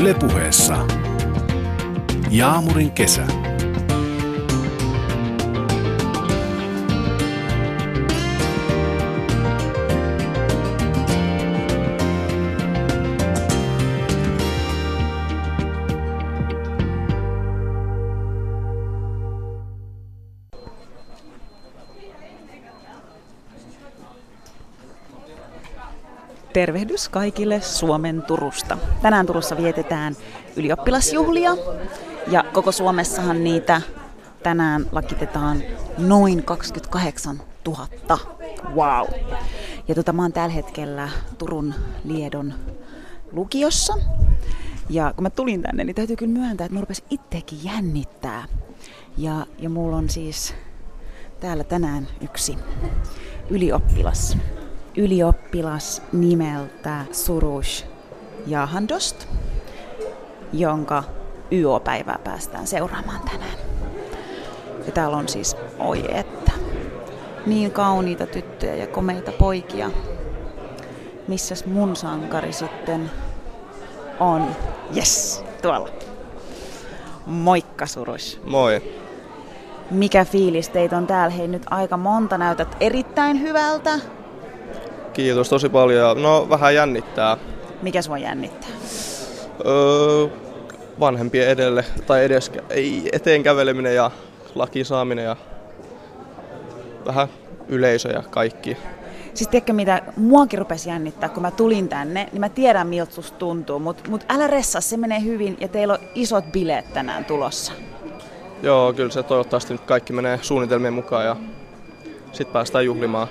Ylepuheessa Jaamurin kesä. Tervehdys kaikille Suomen Turusta. Tänään Turussa vietetään ylioppilasjuhlia ja koko Suomessahan niitä tänään lakitetaan noin 28 000. Wow. Ja tota, mä oon tällä hetkellä Turun Liedon lukiossa. Ja kun mä tulin tänne, niin täytyy kyllä myöntää, että mä rupesin itsekin jännittää. Ja, ja mulla on siis täällä tänään yksi ylioppilas ylioppilas nimeltä Surush Jahandost, jonka YO-päivää päästään seuraamaan tänään. Ja täällä on siis, oi että, niin kauniita tyttöjä ja komeita poikia. Missäs mun sankari sitten on? Yes, tuolla. Moikka Surush. Moi. Mikä fiilis teitä on täällä? Hei nyt aika monta näytät erittäin hyvältä. Kiitos tosi paljon. No vähän jännittää. Mikä sua jännittää? Öö, vanhempien edelle tai edes ei, eteen käveleminen ja laki saaminen ja vähän yleisö ja kaikki. Siis tiedätkö mitä, muakin rupesi jännittää, kun mä tulin tänne, niin mä tiedän miltä susta tuntuu, mutta mut älä ressaa, se menee hyvin ja teillä on isot bileet tänään tulossa. Joo, kyllä se toivottavasti nyt kaikki menee suunnitelmien mukaan ja sitten päästään juhlimaan.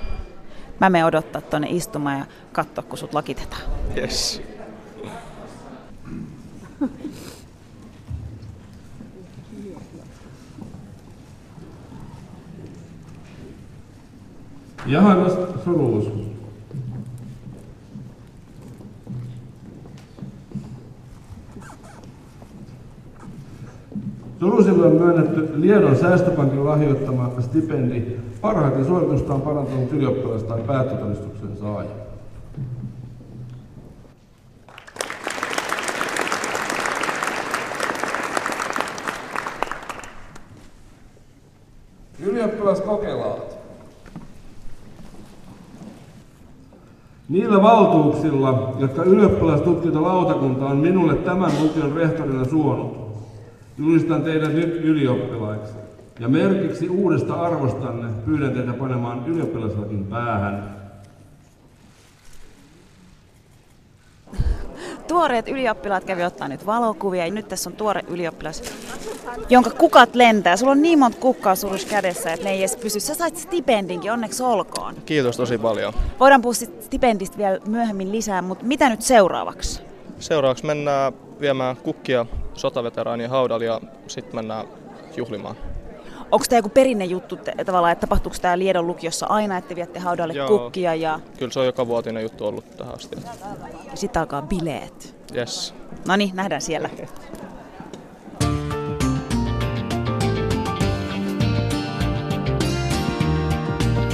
Mä menen odottaa tonne istumaan ja katsoa, kun sut lakitetaan. Yes. Johannes Suruus. Surusille on myönnetty Liedon säästöpankin lahjoittama stipendi parhaiten suoritustaan parantanut ylioppilas tai päättötodistuksen saaja. Ylioppilaskokelaat. Niillä valtuuksilla, jotka ylioppilastutkintolautakunta on minulle tämän lukion rehtorina suonut, julistan teidät nyt ylioppilaiksi. Ja merkiksi uudesta arvostanne pyydän teitä panemaan ylioppilaslakin päähän. Tuoreet ylioppilaat kävi ottaa nyt valokuvia ja nyt tässä on tuore ylioppilas, jonka kukat lentää. Sulla on niin monta kukkaa surus kädessä, että ne ei edes pysy. Sä sait stipendinkin, onneksi olkoon. Kiitos tosi paljon. Voidaan puhua stipendistä vielä myöhemmin lisää, mutta mitä nyt seuraavaksi? Seuraavaksi mennään viemään kukkia sotaveteraanien haudalle ja sitten mennään juhlimaan. Onko tämä joku perinne juttu tavallaan, että tapahtuuko tämä Liedon lukiossa aina, että viette haudalle Joo. kukkia? Ja... Kyllä se on joka vuotinen juttu ollut tähän asti. Ja sitten alkaa bileet. Yes. No niin, nähdään siellä.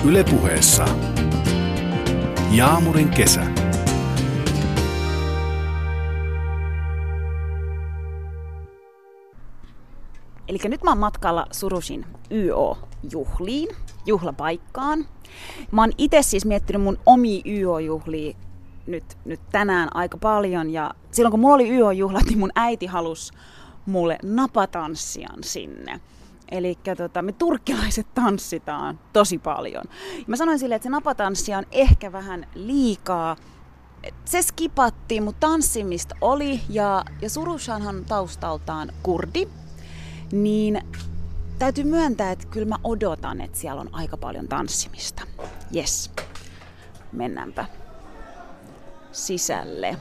Ylepuheessa Jaamurin kesä. Eli nyt mä oon matkalla Surusin YO-juhliin, juhlapaikkaan. Mä oon itse siis miettinyt mun omi YO-juhlia nyt, nyt tänään aika paljon. Ja silloin kun mulla oli YO-juhlat, niin mun äiti halusi mulle napatanssian sinne. Eli tota, me turkkilaiset tanssitaan tosi paljon. Ja mä sanoin sille, että se napatanssi on ehkä vähän liikaa. Se skipattiin, mutta tanssimista oli. Ja, ja Surushanhan taustaltaan kurdi niin täytyy myöntää, että kyllä mä odotan, että siellä on aika paljon tanssimista. Yes, mennäänpä sisälle.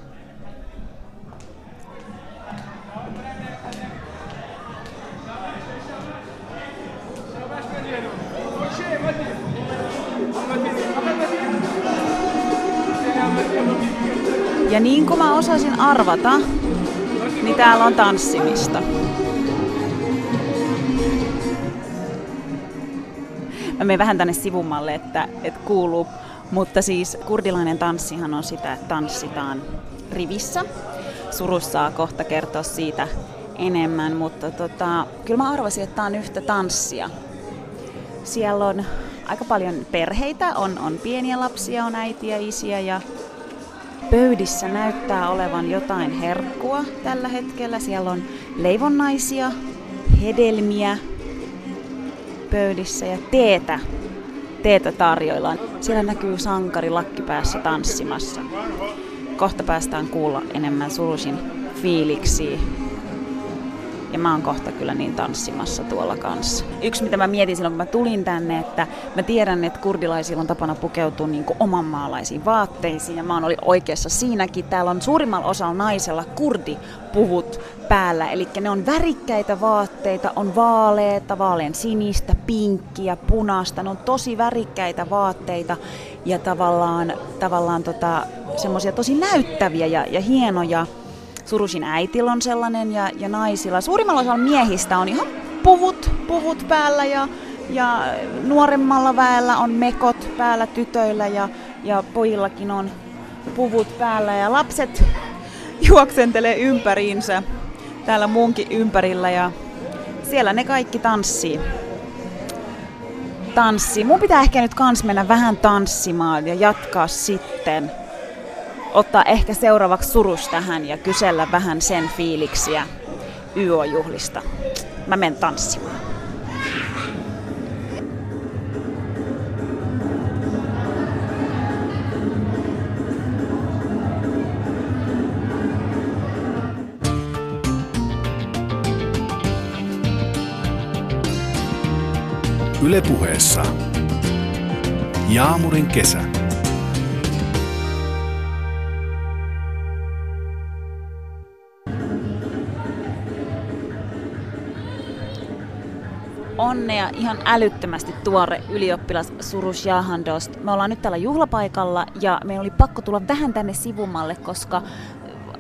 Ja niin kuin mä osasin arvata, niin täällä on tanssimista. Mä menen vähän tänne sivumalle, että, että kuuluu. Mutta siis kurdilainen tanssihan on sitä, että tanssitaan rivissä. Surus saa kohta kertoa siitä enemmän, mutta tota, kyllä mä arvasin, että tämä on yhtä tanssia. Siellä on aika paljon perheitä, on, on pieniä lapsia, on äitiä, isiä ja pöydissä näyttää olevan jotain herkkua tällä hetkellä. Siellä on leivonnaisia, hedelmiä pöydissä ja teetä. Teetä tarjoillaan. Siellä näkyy sankari lakkipäässä tanssimassa. Kohta päästään kuulla enemmän Surusin fiiliksiä ja mä oon kohta kyllä niin tanssimassa tuolla kanssa. Yksi mitä mä mietin silloin kun mä tulin tänne, että mä tiedän, että kurdilaisilla on tapana pukeutua niin kuin omanmaalaisiin vaatteisiin ja mä oon oli oikeassa siinäkin. Täällä on suurimmalla osalla naisella kurdipuvut päällä, eli ne on värikkäitä vaatteita, on vaaleita, vaalean sinistä, pinkkiä, punaista, ne on tosi värikkäitä vaatteita ja tavallaan, tavallaan tota, semmoisia tosi näyttäviä ja, ja hienoja Surusin äitillä on sellainen ja, ja naisilla. Suurimmalla osalla miehistä on ihan puvut, puvut päällä ja, ja nuoremmalla väellä on mekot päällä tytöillä ja, ja pojillakin on puvut päällä ja lapset juoksentelee ympäriinsä täällä muunkin ympärillä ja siellä ne kaikki tanssii. Tanssi. Mun pitää ehkä nyt kans mennä vähän tanssimaan ja jatkaa sitten ottaa ehkä seuraavaksi surus tähän ja kysellä vähän sen fiiliksiä YO-juhlista. Mä menen tanssimaan. Ylepuheessa Jaamurin kesä. Onnea ihan älyttömästi tuore ylioppilas Surus Jahandost. Me ollaan nyt täällä juhlapaikalla ja meillä oli pakko tulla vähän tänne sivumalle, koska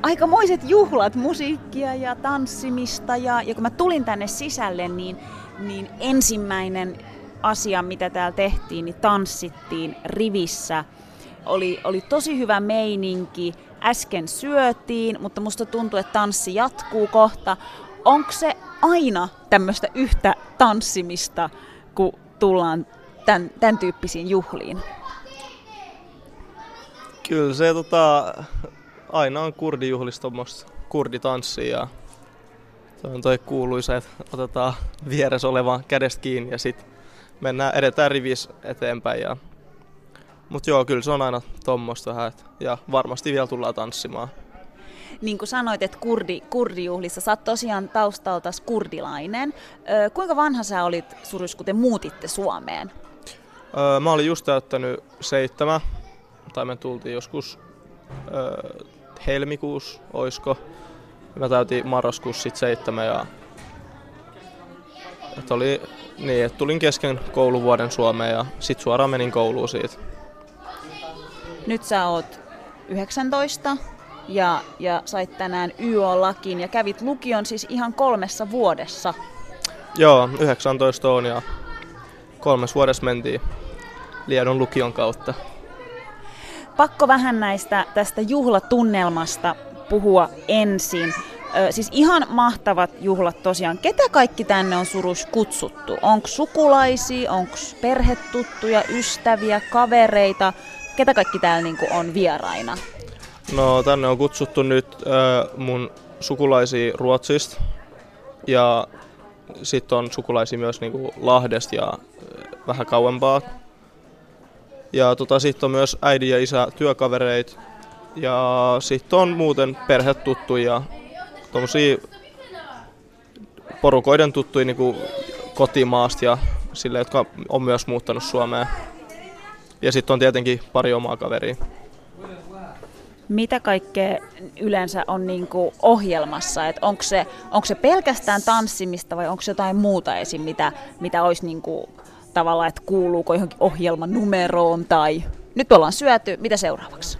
aikamoiset juhlat, musiikkia ja tanssimista. Ja, ja kun mä tulin tänne sisälle, niin, niin ensimmäinen asia, mitä täällä tehtiin, niin tanssittiin rivissä. Oli, oli tosi hyvä meininki. Äsken syötiin, mutta musta tuntuu, että tanssi jatkuu kohta. Onko se aina tämmöistä yhtä tanssimista, kun tullaan tämän, tämän tyyppisiin juhliin? Kyllä se tota, aina on kurdijuhlista tuommoista kurditanssia ja on toi kuuluisa, että otetaan vieressä oleva kädestä kiinni ja sitten mennään, edetään rivis eteenpäin. Ja... Mutta joo, kyllä se on aina tuommoista vähän, ja varmasti vielä tullaan tanssimaan niin kuin sanoit, että kurdi, kurdijuhlissa, sä oot tosiaan taustalta kurdilainen. Ö, kuinka vanha sä olit Surus, kun te muutitte Suomeen? Öö, mä olin just täyttänyt seitsemän, tai me tultiin joskus öö, helmikuussa, oisko. Mä täytin marraskuussa sit seitsemän ja että oli niin, että tulin kesken kouluvuoden Suomeen ja sit suoraan menin kouluun siitä. Nyt sä oot 19 ja, ja sait tänään YO-lakin ja kävit lukion siis ihan kolmessa vuodessa. Joo, 19 on ja kolmes vuodessa mentiin Liedon lukion kautta. Pakko vähän näistä tästä juhlatunnelmasta puhua ensin. Ö, siis ihan mahtavat juhlat tosiaan. Ketä kaikki tänne on surus kutsuttu? Onko sukulaisia, onko perhetuttuja, ystäviä, kavereita? Ketä kaikki täällä niinku on vieraina? No tänne on kutsuttu nyt äh, mun sukulaisia Ruotsista ja sitten on sukulaisia myös niinku Lahdesta ja vähän kauempaa. Ja tota, sitten on myös äidin ja isä työkavereit ja sitten on muuten perhetuttuja ja tommosia porukoiden tuttuja niinku kotimaasta ja sille, jotka on myös muuttanut Suomeen. Ja sitten on tietenkin pari omaa kaveria. Mitä kaikkea yleensä on niin kuin ohjelmassa? Onko, se, onko se pelkästään tanssimista vai onko se jotain muuta esim. mitä, mitä olisi niin kuin, tavallaan, että kuuluuko johonkin ohjelman numeroon tai nyt ollaan syöty, mitä seuraavaksi?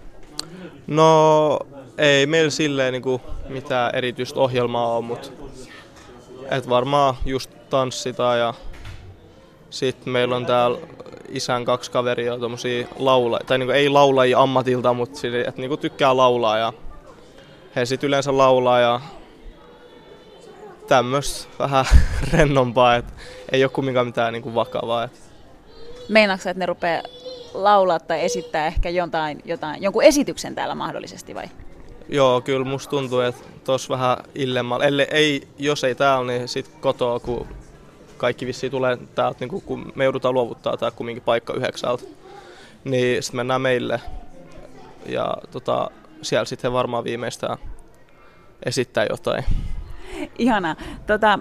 No ei meillä silleen niin kuin mitään erityistä ohjelmaa ole, mutta et varmaan just tanssitaan ja sitten meillä on täällä isän kaksi kaveria tommosia laula, tai niinku ei laulajia ammatilta, mutta sille, että niinku tykkää laulaa ja he sitten yleensä laulaa ja tämmöistä vähän rennompaa, että ei ole kumminkaan mitään niin kuin vakavaa. Et. Meinaatko että ne rupeaa laulaa tai esittää ehkä jotain, jotain, jonkun esityksen täällä mahdollisesti vai? Joo, kyllä musta tuntuu, että tuossa vähän illemmalla, Eli ei, jos ei täällä, niin sitten kotoa, kun kaikki vissiin tulee täältä, niin kun me joudutaan luovuttaa tää kumminkin paikka yhdeksältä, niin sitten mennään meille. Ja tota, siellä sitten varmaan viimeistään esittää jotain. Ihana. Tota,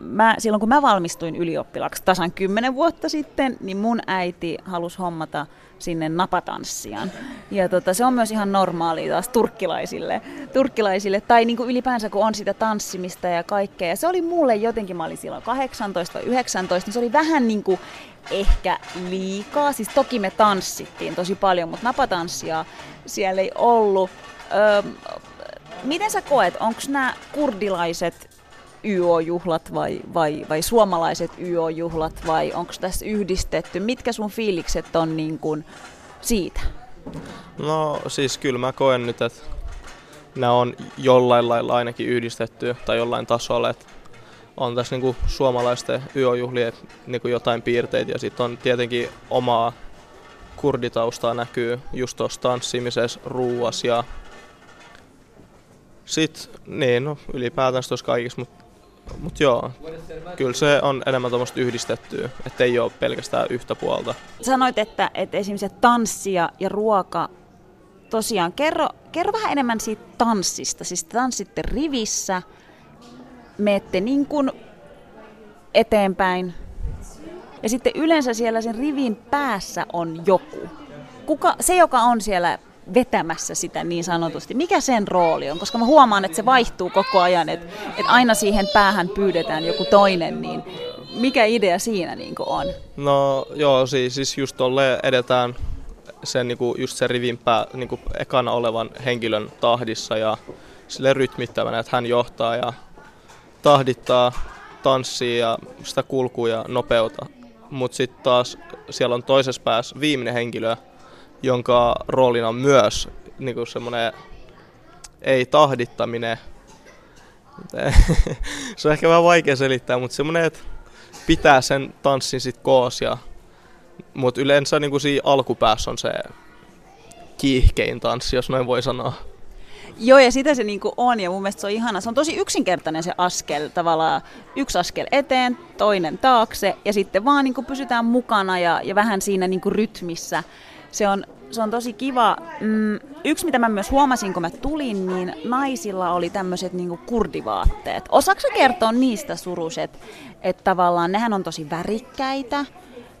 mä, silloin kun mä valmistuin ylioppilaksi tasan kymmenen vuotta sitten, niin mun äiti halusi hommata sinne napatanssiaan. Ja tota, se on myös ihan normaali taas turkkilaisille. turkkilaisille tai niin kuin ylipäänsä kun on sitä tanssimista ja kaikkea. Ja se oli mulle jotenkin, mä olin silloin 18 19, niin se oli vähän niin kuin ehkä liikaa. Siis toki me tanssittiin tosi paljon, mutta napatanssia siellä ei ollut. Öö, miten sä koet, onko nämä kurdilaiset YO-juhlat vai, vai, vai suomalaiset YO-juhlat vai onko tässä yhdistetty? Mitkä sun fiilikset on niin kuin siitä? No siis kyllä mä koen nyt, että nämä on jollain lailla ainakin yhdistetty tai jollain tasolla, että on tässä niin kuin suomalaisten YO-juhlien niin kuin jotain piirteitä ja sitten on tietenkin omaa kurditaustaa näkyy just tuossa tanssimisessa, ruuas ja sitten, niin no ylipäätään tuossa kaikissa, mutta mut joo, kyllä se on enemmän tuommoista yhdistettyä, että ei ole pelkästään yhtä puolta. Sanoit, että, että esimerkiksi tanssi ja, ruoka, tosiaan kerro, kerro vähän enemmän siitä tanssista. Siis tanssitte rivissä, menette niin kuin eteenpäin ja sitten yleensä siellä sen rivin päässä on joku. Kuka, se, joka on siellä vetämässä sitä niin sanotusti. Mikä sen rooli on? Koska mä huomaan, että se vaihtuu koko ajan, että, että aina siihen päähän pyydetään joku toinen, niin mikä idea siinä niin on? No joo, siis, siis just tolle edetään sen, niin kuin, just sen rivin pää, niin kuin ekana olevan henkilön tahdissa ja sille rytmittävänä, että hän johtaa ja tahdittaa, tanssii ja sitä kulkuu ja nopeuta. Mutta sitten taas siellä on toisessa päässä viimeinen henkilö, jonka roolina on myös niin kuin semmoinen ei tahdittaminen. se on ehkä vähän vaikea selittää, mutta semmoinen, että pitää sen tanssin sit koos. Ja, mutta yleensä niin kuin siinä alkupäässä on se kiihkein tanssi, jos noin voi sanoa. Joo, ja sitä se niinku on, ja mun mielestä se on ihana. Se on tosi yksinkertainen se askel, tavallaan yksi askel eteen, toinen taakse, ja sitten vaan niinku pysytään mukana ja, ja vähän siinä niinku rytmissä se on, se on tosi kiva. Mm, yksi, mitä mä myös huomasin, kun mä tulin, niin naisilla oli tämmöiset niinku kurdivaatteet. Osaatko kertoa niistä suruset, että tavallaan nehän on tosi värikkäitä,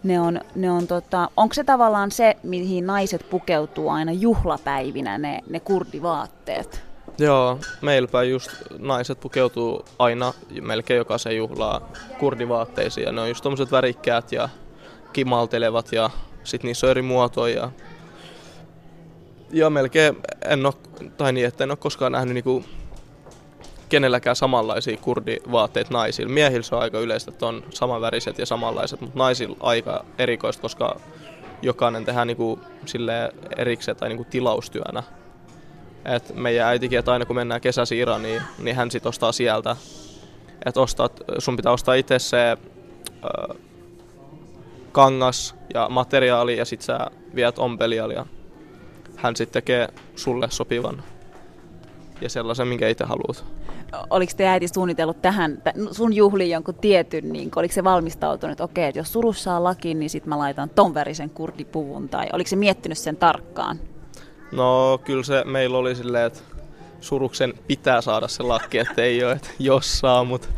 ne on, ne on tota, onko se tavallaan se, mihin naiset pukeutuu aina juhlapäivinä, ne, ne kurdivaatteet? Joo, meilläpä just naiset pukeutuu aina melkein jokaisen juhlaa kurdivaatteisiin ja ne on just tommoset värikkäät ja kimaltelevat ja sitten niissä on eri muotoja. Ja, melkein en ole, tai niin, että en ole koskaan nähnyt niinku kenelläkään samanlaisia kurdivaatteita naisilla. Miehillä se on aika yleistä, että on samanväriset ja samanlaiset, mutta naisilla aika erikoista, koska jokainen tehdään niinku sille erikseen tai niinku tilaustyönä. Et meidän äitikin, että aina kun mennään kesäsi Iraniin, niin hän sit ostaa sieltä. Että ostat, sun pitää ostaa itse se kangas ja materiaali ja sit sä viet ompelijalle ja hän sitten tekee sulle sopivan ja sellaisen, minkä itse haluat. Oliko te äiti suunnitellut tähän sun juhliin jonkun tietyn, niin oliko se valmistautunut, että okei, että jos surussa on laki, niin sitten mä laitan ton värisen kurdipuvun, tai oliko se miettinyt sen tarkkaan? No kyllä se meillä oli silleen, että suruksen pitää saada se lakki, että ei ole, että jos saa, mutta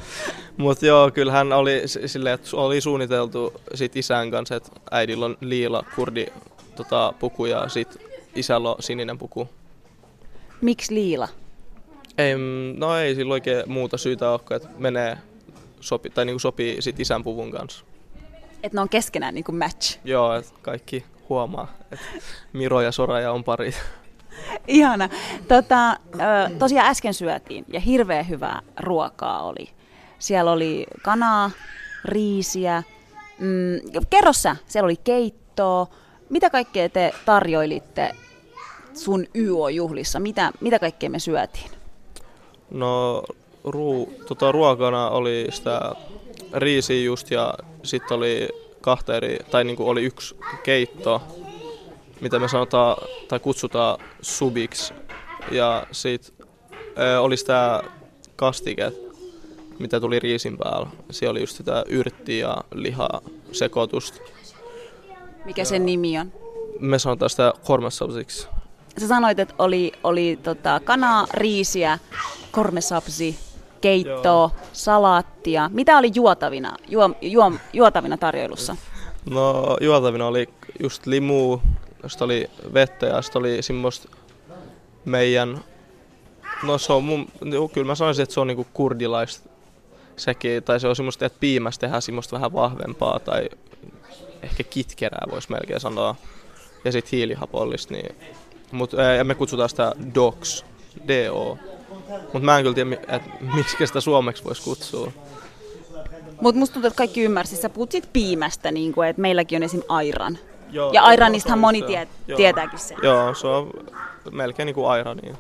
mut joo, kyllähän oli silleen, että oli suunniteltu sit isän kanssa, että äidillä on liila kurdi tota, puku ja sit isällä on sininen puku. Miksi liila? Ei, no ei sillä oikein muuta syytä ole, että menee sopi, tai niinku sopii sit isän puvun kanssa. Että ne on keskenään niinku match? Joo, että kaikki huomaa, että Miro ja Soraja on pari. Ihana. Tota, tosiaan äsken syötiin ja hirveän hyvää ruokaa oli. Siellä oli kanaa, riisiä. Mm, kerro sä, siellä oli keittoa. Mitä kaikkea te tarjoilitte sun YO-juhlissa? Mitä, mitä kaikkea me syötiin? No ruu, tota, ruokana oli sitä riisiä just ja sitten oli kahta eri, tai niinku oli yksi keitto, mitä me sanotaan tai kutsutaan subiksi. Ja sitten oli sitä kastike, mitä tuli riisin päällä. Siellä oli just sitä yrttiä ja lihaa sekoitusta. Mikä sen nimi on? Me sanotaan sitä kormesapsiksi. Sä sanoit, että oli, oli tota, kanaa, riisiä, kormesapsi, keittoa, salaattia. Mitä oli juotavina, juo, juo, juotavina tarjoilussa? No juotavina oli just limu, sitten oli vettä ja sitten oli semmoista meidän, no se on mun, kyllä mä sanoisin, että se on niinku kurdilaista sekin, tai se on semmoista, että piimästä tehdään semmoista vähän vahvempaa tai ehkä kitkerää voisi melkein sanoa. Ja sitten hiilihapollista, niin Mut, ja me kutsutaan sitä DOX, DO. Mutta mä en kyllä tiedä, että miksi sitä suomeksi voisi kutsua. Mutta musta tuntuu, että kaikki ymmärsivät. Sä puhut siitä piimästä, niin kuin, että meilläkin on esim. airan. Joo, ja airanistahan moni tie, joo, tietääkin sen. Joo, se on melkein niin kuin airani.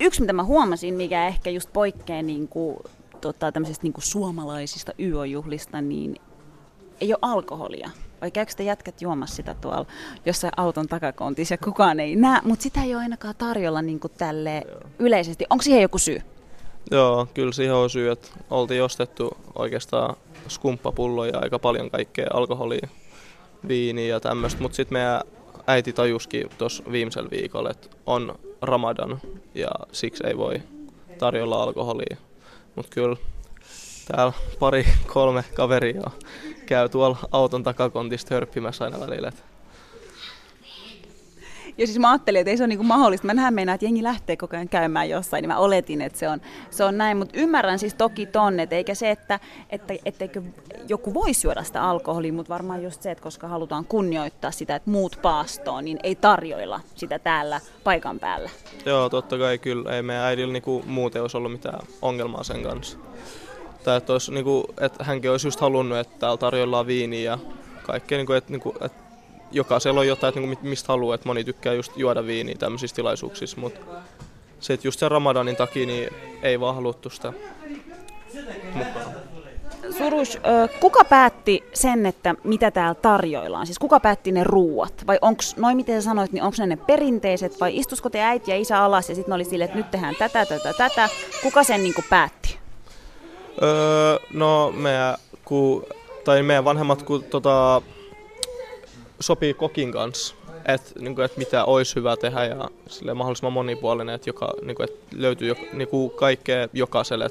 Yksi, mitä mä huomasin, mikä ehkä just poikkeaa niin kuin, tota, tämmöisistä niin kuin suomalaisista yöjuhlista, niin ei ole alkoholia. Vai käykö te jätkät juomassa sitä tuolla jossain auton takakontissa ja kukaan ei näe, mutta sitä ei ole ainakaan tarjolla niin kuin tälle yleisesti. Onko siihen joku syy? Joo, kyllä siihen on syy, että oltiin ostettu oikeastaan skumppapulloja aika paljon kaikkea alkoholia, viiniä ja tämmöistä, mutta sitten meidän äiti tajuskin tuossa viimeisellä viikolla, että on Ramadan ja siksi ei voi tarjolla alkoholia. Mutta kyllä täällä pari, kolme kaveria käy tuolla auton takakontista hörppimässä aina välillä. Ja siis mä ajattelin, että ei se ole niinku mahdollista. Mä näen meinaa, että jengi lähtee koko ajan käymään jossain, niin mä oletin, että se on, se on näin. Mutta ymmärrän siis toki tonne, että eikä se, että, että etteikö joku voisi juoda sitä alkoholia, mutta varmaan just se, että koska halutaan kunnioittaa sitä, että muut paastoon, niin ei tarjoilla sitä täällä paikan päällä. Joo, totta kai kyllä. Ei meidän äidillä niinku muuten olisi ollut mitään ongelmaa sen kanssa. Tai että, olisi, niinku, että hänkin olisi just halunnut, että täällä tarjoillaan viiniä ja kaikkea, niinku, että, niinku, että jokaisella on jotain, että niinku, mistä haluaa, että moni tykkää just juoda viiniä tämmöisissä tilaisuuksissa, mutta se, että just sen Ramadanin takia niin ei vaan haluttu sitä mukaan. Surus, kuka päätti sen, että mitä täällä tarjoillaan? Siis kuka päätti ne ruuat? Vai onko, noin miten sä sanoit, niin onko ne ne perinteiset? Vai istusko te äiti ja isä alas ja sitten oli sille, että nyt tehdään tätä, tätä, tätä? Kuka sen niin päätti? Öö, no meidän, ku, tai meidän vanhemmat ku, tota, sopii kokin kanssa, että niin et mitä olisi hyvä tehdä ja sille mahdollisimman monipuolinen, että joka, niin kuin, et löytyy jo, niin kuin kaikkea jokaiselle.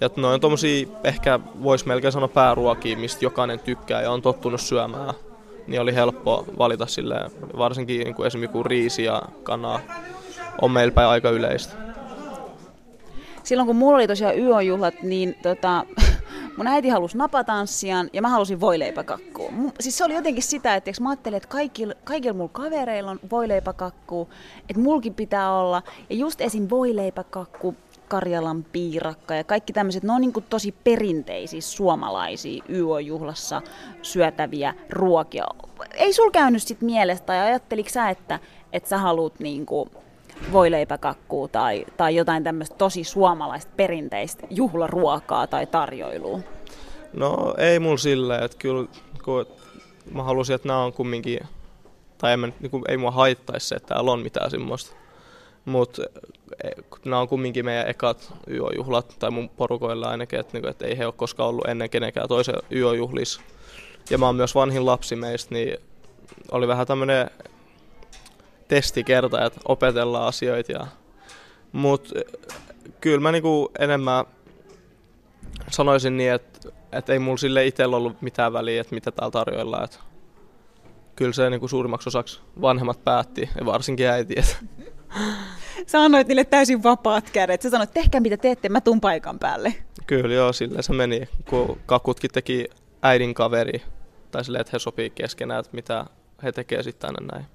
Ja noin on tommosia, ehkä voisi melkein sanoa pääruokia, mistä jokainen tykkää ja on tottunut syömään. Niin oli helppo valita sille, varsinkin niin kuin esimerkiksi riisi ja kana on meillä päin aika yleistä. Silloin kun mulla oli tosiaan yöjuhlat, niin tota, mun äiti halusi napatanssian ja mä halusin voileipäkakkua. Siis se oli jotenkin sitä, että mä ajattelin, että kaikilla, kaikilla mulla kavereilla on voileipäkakku, että mulkin pitää olla. Ja just esim. voileipäkakku, Karjalan piirakka ja kaikki tämmöiset, ne on niin tosi perinteisiä suomalaisia YO-juhlassa syötäviä ruokia. Ei sul käynyt sit mielestä tai ajatteliko sä, että, että sä haluat niin voileipäkakkuu tai, tai jotain tämmöistä tosi suomalaista perinteistä juhlaruokaa tai tarjoilua? No ei mulla silleen, että kyllä kun mä halusin, että nämä on kumminkin, tai en, niin kuin, ei mua haittaisi se, että täällä on mitään semmoista. Mutta e, nämä on kumminkin meidän ekat yöjuhlat, tai mun porukoilla ainakin, että, niin että ei he ole koskaan ollut ennen kenenkään toisen yöjuhlis. Ja mä oon myös vanhin lapsi meistä, niin oli vähän tämmöinen testikerta, että opetellaan asioita. Ja... Mutta kyllä mä niinku enemmän sanoisin niin, että, että ei mulla sille itsellä ollut mitään väliä, että mitä täällä tarjoillaan. Että kyllä se niinku suurimmaksi osaksi vanhemmat päätti, ja varsinkin äiti. Että... Sä annoit niille täysin vapaat kädet. Sä sanoit, tehkää mitä teette, mä tuun paikan päälle. Kyllä joo, silleen se meni. Kun kakutkin teki äidin kaveri, tai silleen, että he sopii keskenään, että mitä he tekee sitten aina näin.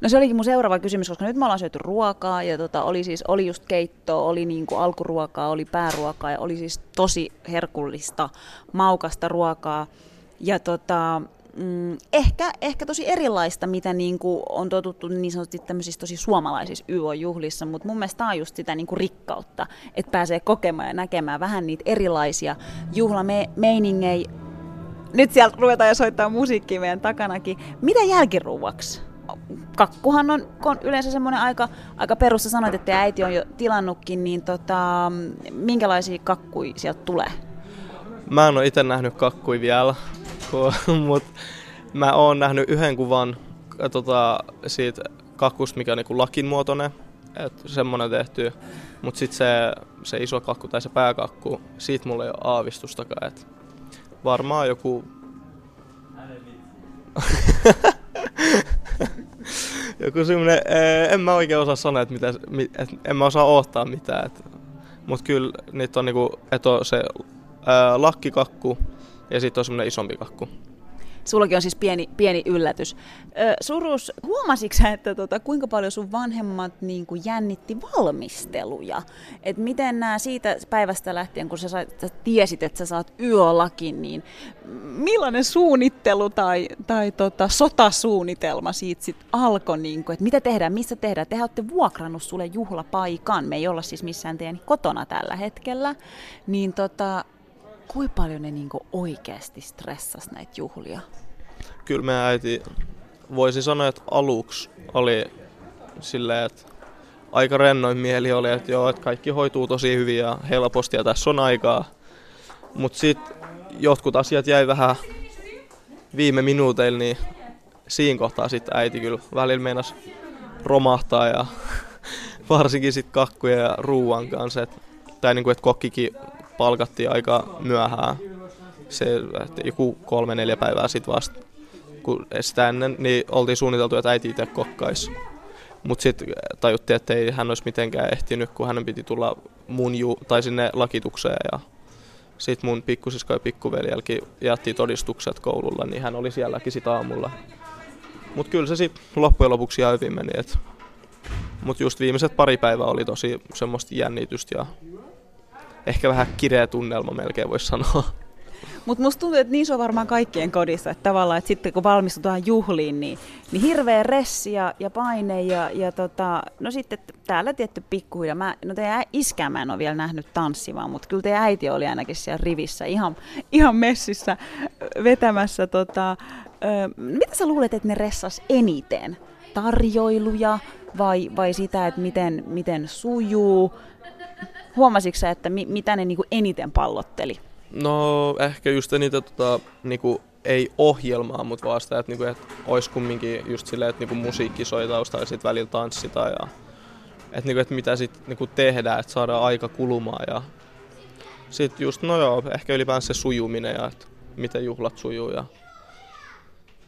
No se olikin mun seuraava kysymys, koska nyt me ollaan syöty ruokaa ja tota, oli siis oli just keittoa, oli niin kuin alkuruokaa, oli pääruokaa ja oli siis tosi herkullista, maukasta ruokaa. Ja tota, mm, ehkä, ehkä tosi erilaista, mitä niin kuin on totuttu niin sanotusti tämmöisissä tosi suomalaisissa YO-juhlissa, mutta mun mielestä tämä on just sitä niin kuin rikkautta, että pääsee kokemaan ja näkemään vähän niitä erilaisia juhlameiningejä. Nyt sieltä ruvetaan jo soittaa musiikkia meidän takanakin. Mitä jälkiruuaksi? Kakkuhan on, on yleensä semmoinen aika, aika perus. sanoit, että äiti on jo tilannutkin, niin tota, minkälaisia kakkuja sieltä tulee? Mä en ole itse nähnyt kakkui vielä, mutta mä oon nähnyt yhden kuvan äh, tota, siitä kakkusta, mikä on niinku lakin muotoinen, että semmoinen tehty. Mutta sitten se, se iso kakku tai se pääkakku, siitä mulla ei ole aavistustakaan. Et varmaan joku... joku semmoinen, en mä oikein osaa sanoa, että mitä, et, en mä osaa odottaa mitään. Mutta kyllä niitä on niinku, että on se ää, lakkikakku ja sitten on semmoinen isompi kakku. Sullakin on siis pieni, pieni yllätys. Ö, Surus, huomasitko sä, että tota, kuinka paljon sun vanhemmat niin kuin jännitti valmisteluja? Et miten nämä siitä päivästä lähtien, kun sä, sait, sä tiesit, että sä saat yölakin, niin millainen suunnittelu tai, tai tota, sotasuunnitelma siitä sit alkoi? Niin kuin, että mitä tehdään, missä tehdään? Te olette vuokrannut sulle juhlapaikan. Me ei olla siis missään teidän kotona tällä hetkellä. Niin tota, kuinka paljon ne niinku oikeasti stressas näitä juhlia? Kyllä meidän äiti, voisi sanoa, että aluksi oli silleen, että aika rennoin mieli oli, että joo, että kaikki hoituu tosi hyvin ja helposti ja tässä on aikaa. Mutta sitten jotkut asiat jäi vähän viime minuuteilla, niin siinä kohtaa sitten äiti kyllä välillä meinas romahtaa ja varsinkin sitten kakkuja ja ruuan kanssa. Et, tai niin kuin, että kokkikin palkattiin aika myöhään. Se, joku kolme, neljä päivää sitten vasta. Kun sitä ennen niin oltiin suunniteltu, että äiti itse kokkaisi. Mutta sitten tajuttiin, että ei hän olisi mitenkään ehtinyt, kun hänen piti tulla mun ju- tai sinne lakitukseen. Ja sitten mun pikkusisko ja pikkuveljelläkin jätti todistukset koululla, niin hän oli sielläkin sitä aamulla. Mutta kyllä se sitten loppujen lopuksi ihan hyvin meni. Mutta just viimeiset pari päivää oli tosi semmoista jännitystä ja ehkä vähän kireä tunnelma melkein voisi sanoa. Mutta musta tuntuu, että niin se on varmaan kaikkien kodissa, että tavallaan, että sitten kun valmistutaan juhliin, niin, niin hirveä ressi ja, ja paine ja, ja tota, no sitten täällä tietty pikkuhiljaa. Mä, no teidän iskää mä en ole vielä nähnyt tanssimaan, mutta kyllä teidän äiti oli ainakin siellä rivissä ihan, ihan messissä vetämässä. Tota, ö, mitä sä luulet, että ne ressas eniten? Tarjoiluja vai, vai sitä, että miten, miten sujuu? Huomasitko sä, että mi- mitä ne niinku eniten pallotteli? No ehkä just eniten tota, niinku, ei ohjelmaa, mutta vaan sitä, että, niinku, että olisi kumminkin just silleen, että niinku, musiikki soi taustalla ja sitten välillä tanssita ja että, niinku, että mitä sitten niinku, tehdään, että saadaan aika kulumaan ja sitten just, no joo, ehkä ylipäänsä se sujuminen ja että miten juhlat sujuu ja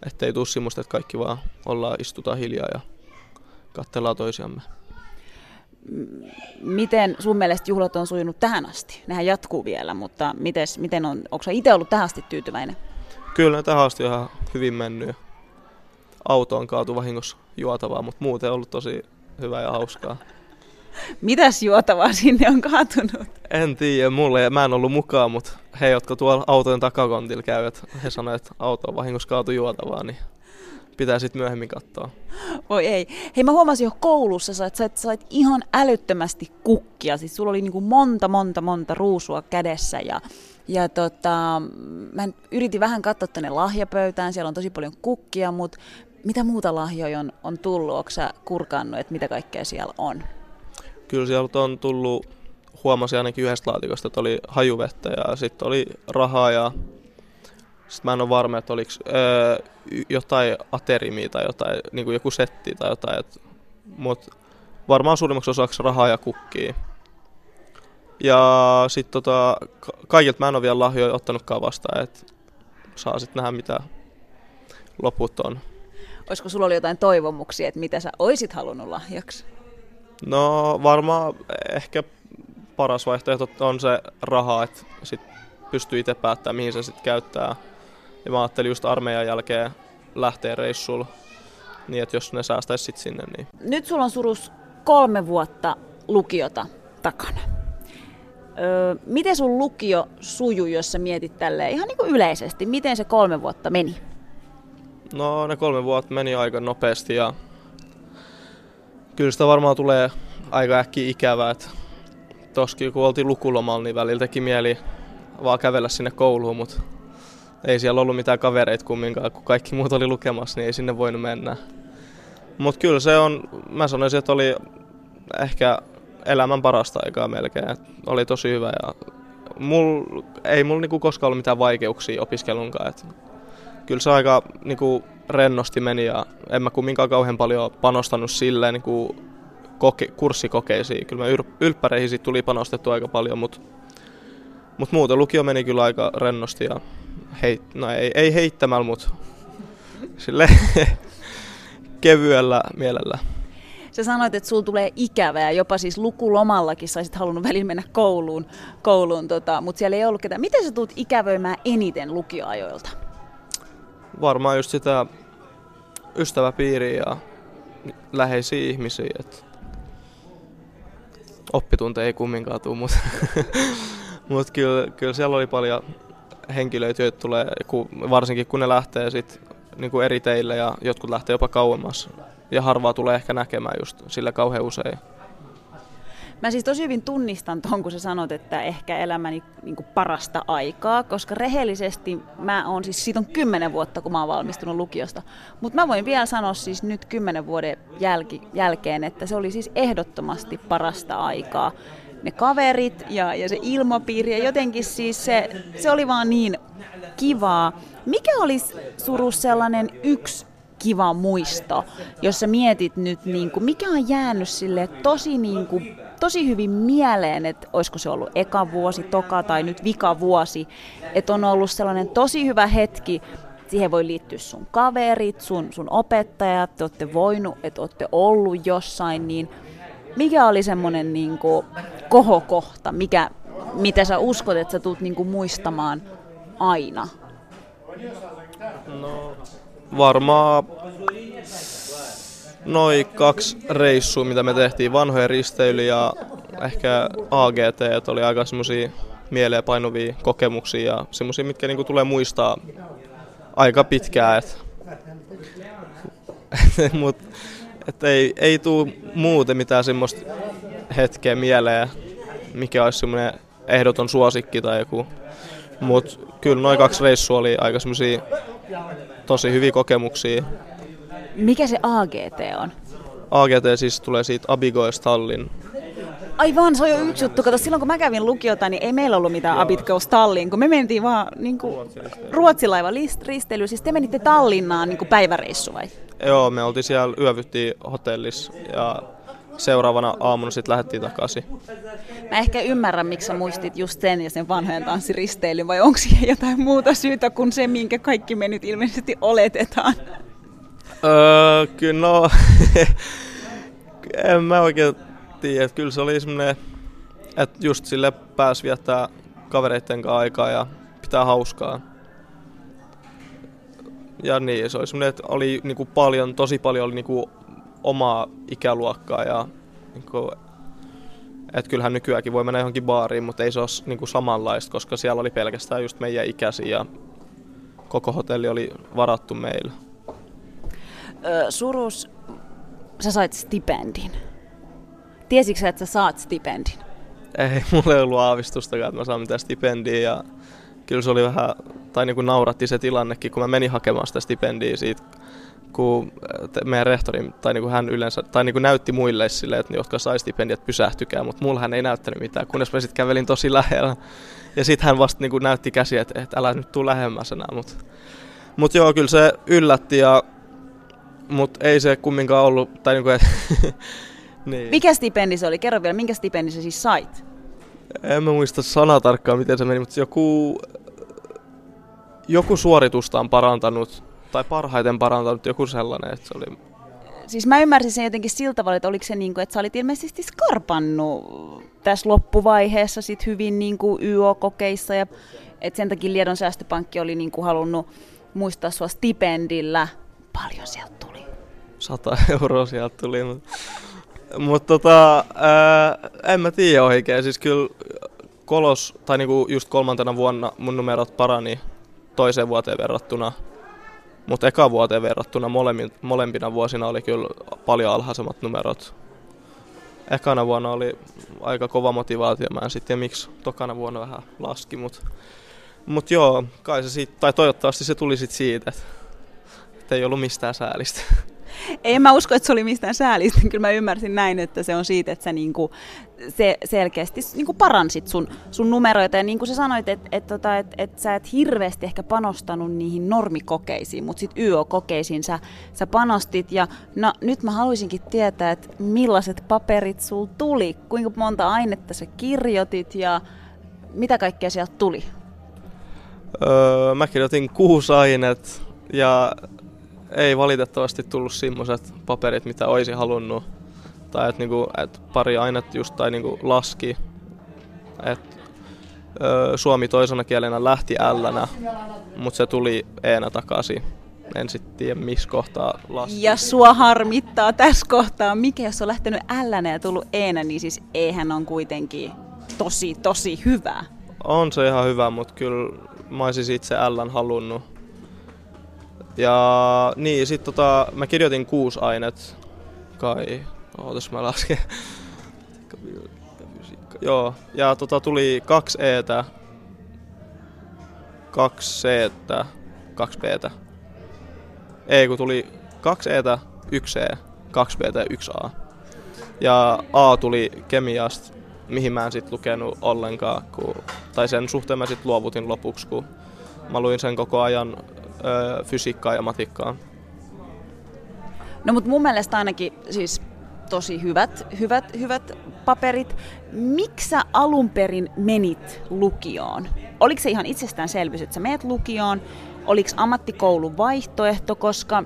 ettei tule semmoista, että kaikki vaan ollaan, istutaan hiljaa ja katsellaan toisiamme miten sun mielestä juhlat on sujunut tähän asti? Nehän jatkuu vielä, mutta mites, miten on, onko itse ollut tähän asti tyytyväinen? Kyllä tähän asti on ihan hyvin mennyt. Auto on kaatu vahingossa juotavaa, mutta muuten on ollut tosi hyvä ja hauskaa. Mitäs juotavaa sinne on kaatunut? En tiedä, mulle mä en ollut mukaan, mutta he, jotka tuolla autojen takakontilla käyvät, he sanoivat, että auto on vahingossa kaatu juotavaa, niin pitää sitten myöhemmin katsoa. Voi ei. Hei mä huomasin jo koulussa, että sait, sait ihan älyttömästi kukkia. Siis sulla oli niinku monta, monta, monta ruusua kädessä ja ja tota, mä yritin vähän katsoa tänne lahjapöytään, siellä on tosi paljon kukkia, mutta mitä muuta lahjoja on, on tullut? Onko sä kurkannut, että mitä kaikkea siellä on? Kyllä sieltä on tullut, huomasin ainakin yhdestä laatikosta, että oli hajuvettä ja sitten oli rahaa ja sitten mä en ole varma, että oliko öö, jotain aterimia tai jotain, niin kuin joku setti tai jotain. Mutta varmaan suurimmaksi osaksi rahaa ja kukkia. Ja sitten tota, kaikilta mä en ole vielä lahjoja ottanutkaan vastaan, että saa sitten nähdä mitä loput on. Olisiko sulla ollut jotain toivomuksia, että mitä sä oisit halunnut lahjaksi? No varmaan ehkä paras vaihtoehto on se raha, että sit pystyy itse päättämään, mihin se sitten käyttää. Ja mä ajattelin just armeijan jälkeen lähteä reissulla, niin että jos ne säästäisi sitten sinne. Niin. Nyt sulla on surus kolme vuotta lukiota takana. Öö, miten sun lukio sujui, jos sä mietit tälleen ihan niin kuin yleisesti? Miten se kolme vuotta meni? No ne kolme vuotta meni aika nopeasti ja kyllä sitä varmaan tulee aika äkkiä ikävää. Että toskin kun oltiin lukulomalla, niin välillä teki mieli vaan kävellä sinne kouluun, mutta ei siellä ollut mitään kavereita kumminkaan, kun kaikki muut oli lukemassa, niin ei sinne voinut mennä. Mutta kyllä se on, mä sanoisin, että oli ehkä elämän parasta aikaa melkein. Et oli tosi hyvä ja mul, ei mulla niinku koskaan ollut mitään vaikeuksia opiskelunkaan. Et kyllä se aika niinku rennosti meni ja en mä kumminkaan kauhean paljon panostanut silleen niinku koke, kurssikokeisiin. Kyllä mä ylppäreihin tuli panostettu aika paljon, mutta mut muuten lukio meni kyllä aika rennosti ja heit, no ei, ei heittämällä, mutta sille kevyellä mielellä. Sä sanoit, että sulla tulee ikävää, jopa siis lukulomallakin saisit halunnut välillä mennä kouluun, kouluun tota, mutta siellä ei ollut ketään. Miten sä tulet ikävöimään eniten lukioajoilta? Varmaan just sitä ystäväpiiriä ja läheisiä ihmisiä. että oppitunteja ei kumminkaan tule, mutta mut kyllä, kyllä siellä oli paljon henkilöitä, joita tulee, varsinkin kun ne lähtee sit, niin kuin eri teille ja jotkut lähtee jopa kauemmas. Ja harvaa tulee ehkä näkemään just sillä kauhean usein. Mä siis tosi hyvin tunnistan tuon, kun sä sanot, että ehkä elämäni niin parasta aikaa, koska rehellisesti mä oon siis, siitä on kymmenen vuotta, kun mä oon valmistunut lukiosta. Mutta mä voin vielä sanoa siis nyt kymmenen vuoden jälki, jälkeen, että se oli siis ehdottomasti parasta aikaa. Ne kaverit ja, ja se ilmapiiri ja jotenkin siis se, se oli vaan niin kivaa. Mikä olisi suru sellainen yksi kiva muisto, jos sä mietit nyt, niin kuin, mikä on jäänyt sille tosi, niin kuin, tosi hyvin mieleen, että olisiko se ollut eka vuosi, toka tai nyt vika vuosi, että on ollut sellainen tosi hyvä hetki, siihen voi liittyä sun kaverit, sun, sun opettajat, te olette voinut, että olette ollut jossain, niin mikä oli semmoinen niin kuin, kohokohta, mikä, mitä sä uskot, että sä tulet niin kuin, muistamaan aina? No, varmaan noin kaksi reissua, mitä me tehtiin, vanhoja risteily ja ehkä AGT, oli aika semmoisia mieleen painuvia kokemuksia ja semmoisia, mitkä niinku tulee muistaa aika pitkään. Et, mut, et ei, ei tuu muuten mitään semmoista hetkeä mieleen, mikä olisi semmoinen ehdoton suosikki tai joku. Mutta kyllä noin kaksi reissua oli aika semmoisia tosi hyviä kokemuksia. Mikä se AGT on? AGT siis tulee siitä Abigoes Tallin. Aivan, se on jo yksi juttu. Kato, silloin kun mä kävin lukiota, niin ei meillä ollut mitään Abigoes Tallin, kun me mentiin vaan niin kuin, ruotsilaiva risteily. Siis te menitte Tallinnaan niin kuin päiväreissu vai? Joo, me oltiin siellä, yövyttiin hotellissa ja seuraavana aamuna sitten lähdettiin takaisin. Mä ehkä ymmärrän, miksi sä muistit just sen ja sen vanhojen tanssiristeilyn, vai onko siihen jotain muuta syytä kuin se, minkä kaikki me nyt ilmeisesti oletetaan? Öö, kyllä no, en mä oikein tiedä, että kyllä se oli semmoinen, että just sille pääsi viettää kavereiden kanssa aikaa ja pitää hauskaa. Ja niin, se oli semmoinen, että oli niinku paljon, tosi paljon oli niinku omaa ikäluokkaa ja niin kuin, että kyllähän nykyäänkin voi mennä johonkin baariin, mutta ei se ole niin kuin samanlaista, koska siellä oli pelkästään just meidän ikäisiä ja koko hotelli oli varattu meille. Öö, surus, sä sait stipendin. Tiesitkö sä, että sä saat stipendin? Ei, mulla ei ollut aavistustakaan, että mä saan mitään stipendiä ja kyllä se oli vähän, tai niin kuin nauratti se tilannekin, kun mä menin hakemaan sitä stipendiä siitä kun meidän rehtori, tai niin kuin hän yleensä, tai niin kuin näytti muille sille, että jotka sai stipendiat pysähtykää, mutta mulla hän ei näyttänyt mitään, kunnes mä sitten kävelin tosi lähellä. Ja sitten hän vasta niin kuin näytti käsiä, että, että älä nyt tuu lähemmäs enää. Mutta mut joo, kyllä se yllätti, ja, mutta ei se kumminkaan ollut, tai niin kuin, että, niin. Mikä stipendi se oli? Kerro vielä, minkä stipendi sä siis sait? En mä muista sanaa tarkkaan, miten se meni, mutta joku, joku suoritusta on parantanut tai parhaiten parantanut joku sellainen, että se oli... Siis mä ymmärsin sen jotenkin siltä tavalla, että oliko se niin kuin, että sä olit ilmeisesti skarpannut tässä loppuvaiheessa sit hyvin niin kuin YO-kokeissa ja että sen takia Liedon säästöpankki oli niin kuin halunnut muistaa sua stipendillä. Paljon sieltä tuli? 100 euroa sieltä tuli, mutta mut tota, ää, en mä tiedä oikein. Siis kyllä kolos, tai niinku just kolmantena vuonna mun numerot parani toiseen vuoteen verrattuna Mutta eka vuoteen verrattuna molemmin, molempina vuosina oli kyllä paljon alhaisemmat numerot. Ekana vuonna oli aika kova motivaatio, mä en sitten miksi tokana vuonna vähän laski, mutta mut joo, kai se siitä, tai toivottavasti se tuli sitten siitä, että ei ollut mistään säälistä. En mä usko, että se oli mistään säälistä. Kyllä mä ymmärsin näin, että se on siitä, että sä niinku, se selkeästi niinku paransit sun, sun numeroita. Ja niin kuin sä sanoit, että et, tota, et, et sä et hirveästi ehkä panostanut niihin normikokeisiin, mutta sitten YO-kokeisiin sä, sä panostit. Ja no, nyt mä haluaisinkin tietää, että millaiset paperit sul tuli, kuinka monta ainetta sä kirjoitit ja mitä kaikkea sieltä tuli? Öö, mä kirjoitin kuusi ainet ja ei valitettavasti tullut semmoiset paperit, mitä olisi halunnut. Tai että niinku, et pari ainetta just tai niinku laski. Et, ö, suomi toisena kielenä lähti ällänä, mutta se tuli eenä takaisin. En sitten tiedä missä kohtaa laski. Ja sua harmittaa tässä kohtaa, mikä jos on lähtenyt ällänä ja tullut eenä, niin siis eihän on kuitenkin tosi tosi hyvä. On se ihan hyvä, mutta kyllä mä olisin itse ällän halunnut ja niin, sit tota, mä kirjoitin kuusi ainet kai. Ootas mä lasken. Joo, ja tota tuli kaksi Etä, kaksi Ctä, kaksi Btä. Ei, kun tuli kaksi Etä, yksi C, kaksi Btä ja yksi A. Ja A tuli kemiasta, mihin mä en sit lukenut ollenkaan, kun, tai sen suhteen mä sit luovutin lopuksi, kun mä luin sen koko ajan ö, fysiikkaa ja matikkaa. No mutta mun mielestä ainakin siis tosi hyvät, hyvät, hyvät paperit. Miksi sä alun perin menit lukioon? Oliko se ihan itsestäänselvyys, että sä menet lukioon? Oliko ammattikoulu vaihtoehto, koska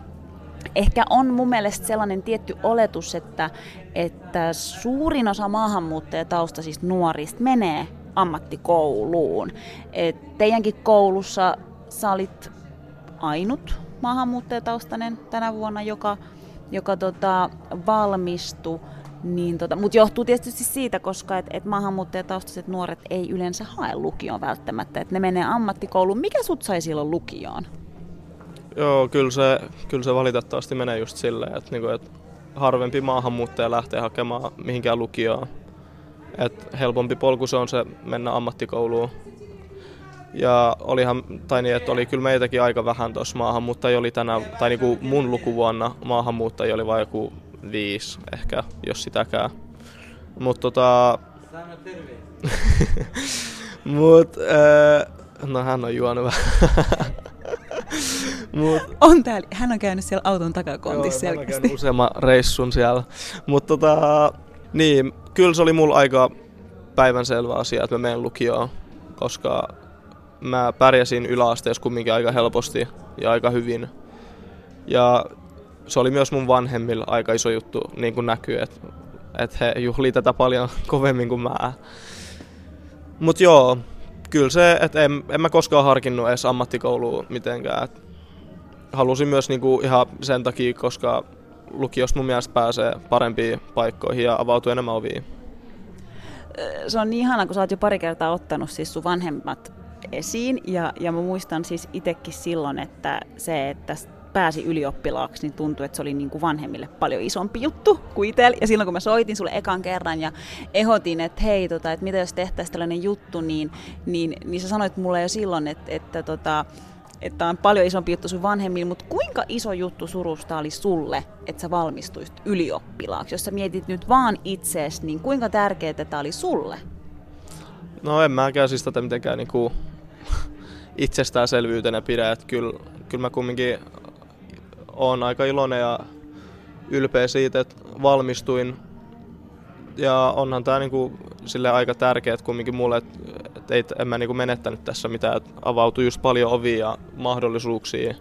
ehkä on mun mielestä sellainen tietty oletus, että, että suurin osa maahanmuuttajataustaisista nuorista menee ammattikouluun. Et teidänkin koulussa sä olit ainut maahanmuuttajataustainen tänä vuonna, joka, joka tota, valmistui. Niin tota, Mutta johtuu tietysti siitä, koska et, et maahanmuuttajataustaiset nuoret ei yleensä hae lukioon välttämättä. Et ne menee ammattikouluun. Mikä sut sai silloin lukioon? Joo, kyllä se, kyllä se valitettavasti menee just silleen, että, niinku, että harvempi maahanmuuttaja lähtee hakemaan mihinkään lukioon. Et helpompi polku se on se mennä ammattikouluun ja olihan, tai niin, että oli kyllä meitäkin aika vähän tuossa maahanmuuttajia oli tänä, tai niin kuin mun lukuvuonna maahanmuuttajia oli vain joku viisi ehkä, jos sitäkään. Mutta tota... Mut, äh, no hän on juonut vähän. Mut, on täällä, hän on käynyt siellä auton takakontissa joo, selkeästi. Hän on käynyt useamman reissun siellä. Mutta tota, niin, kyllä se oli mulla aika päivänselvä asia, että mä menen lukioon, koska mä pärjäsin yläasteessa kumminkin aika helposti ja aika hyvin. Ja se oli myös mun vanhemmilla aika iso juttu, niin kuin näkyy, että et he juhlii tätä paljon kovemmin kuin mä. Mut joo, kyllä se, että en, en mä koskaan harkinnut edes ammattikoulua mitenkään. Et halusin myös niinku ihan sen takia, koska lukiosta mun mielestä pääsee parempiin paikkoihin ja avautuu enemmän oviin. Se on niin ihana, kun sä oot jo pari kertaa ottanut siis sun vanhemmat esiin. Ja, ja mä muistan siis itsekin silloin, että se, että pääsi ylioppilaaksi, niin tuntui, että se oli niin kuin vanhemmille paljon isompi juttu kuin itselle. Ja silloin kun mä soitin sulle ekan kerran ja ehotin, että hei, tota, että mitä jos tehtäisiin tällainen juttu, niin, niin, niin sä sanoit mulle jo silloin, että, että, tota, että on paljon isompi juttu sun vanhemmille, mutta kuinka iso juttu surusta oli sulle, että sä valmistuisit ylioppilaaksi? Jos sä mietit nyt vaan itseesi, niin kuinka tärkeää tämä oli sulle? No en mäkään siis tätä mitenkään niinku itsestäänselvyytenä pidä, että kyllä, kyllä mä kumminkin on aika iloinen ja ylpeä siitä, että valmistuin. Ja onhan tämä niinku sille aika tärkeää kumminkin mulle, että et ei, en mä niinku menettänyt tässä mitään, että avautui just paljon ovia ja mahdollisuuksia.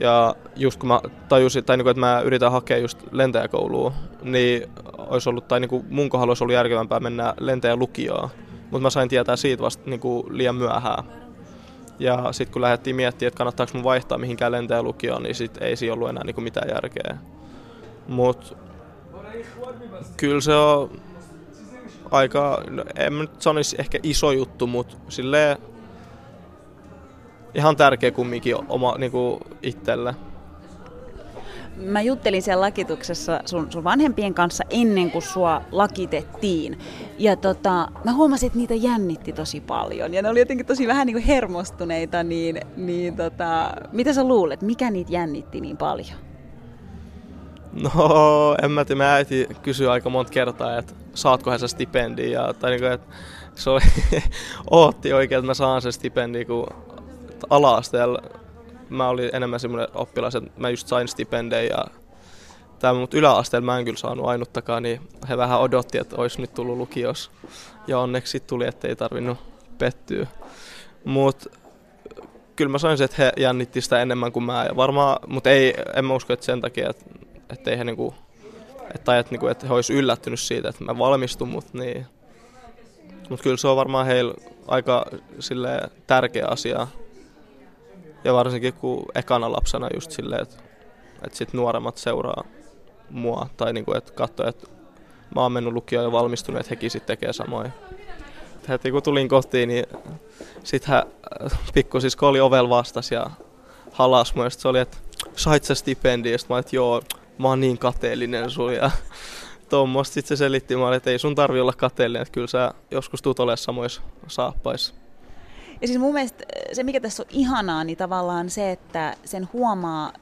Ja just kun mä tajusin, tai niinku, että mä yritän hakea just lentäjäkouluun, niin olisi ollut, tai niinku mun kohdalla olisi ollut järkevämpää mennä lentäjälukioon mutta mä sain tietää siitä vasta niin kuin liian myöhään. Ja sitten kun lähdettiin miettimään, että kannattaako mun vaihtaa mihinkään lentäjälukioon, niin sit ei siinä ollut enää niin kuin mitään järkeä. Mut kyllä se on aika, no en nyt sanoisi ehkä iso juttu, mutta silleen ihan tärkeä kumminkin oma niin kuin itselle. Mä juttelin siellä lakituksessa sun, sun vanhempien kanssa ennen kuin sua lakitettiin. Ja tota, mä huomasin, että niitä jännitti tosi paljon. Ja ne oli jotenkin tosi vähän niin kuin hermostuneita. Niin, niin tota, mitä sä luulet, mikä niitä jännitti niin paljon? No, en mä tiedä. Mä äiti kysyi aika monta kertaa, että saatkohan sä stipendiä. Ja, tai niin kuin, että se oli, ootti oikein, että mä saan se stipendi, kun ala-asteella mä olin enemmän semmoinen oppilas, että mä just sain stipendejä ja tämä, mutta yläasteella mä en kyllä saanut ainuttakaan, niin he vähän odotti, että olisi nyt tullut lukios. Ja onneksi tuli, että ei tarvinnut pettyä. Mutta kyllä mä sain että he jännitti sitä enemmän kuin mä. Ja varmaan, mutta ei, en mä usko, että sen takia, että, että, ei he niinku, että, että, niinku, että he olisi yllättynyt siitä, että mä valmistun, mutta niin. Mutta kyllä se on varmaan heillä aika sille tärkeä asia ja varsinkin kun ekana lapsena just silleen, että, että sit nuoremmat seuraa mua tai niinku, että katsoo, että mä oon mennyt lukioon ja valmistunut, että hekin sitten tekee samoin. Heti kun tulin kotiin, niin sitten hän pikkusisko oli ovel vastas ja halas mua. se oli, että sait sä stipendi? Ja mä että joo, mä oon niin kateellinen sun. Ja tuommoista sitten se selitti mulle, että ei sun tarvi olla kateellinen, että kyllä sä joskus tuut olemaan samoissa saappaissa. Ja siis mun mielestä se, mikä tässä on ihanaa, niin tavallaan se, että sen huomaa,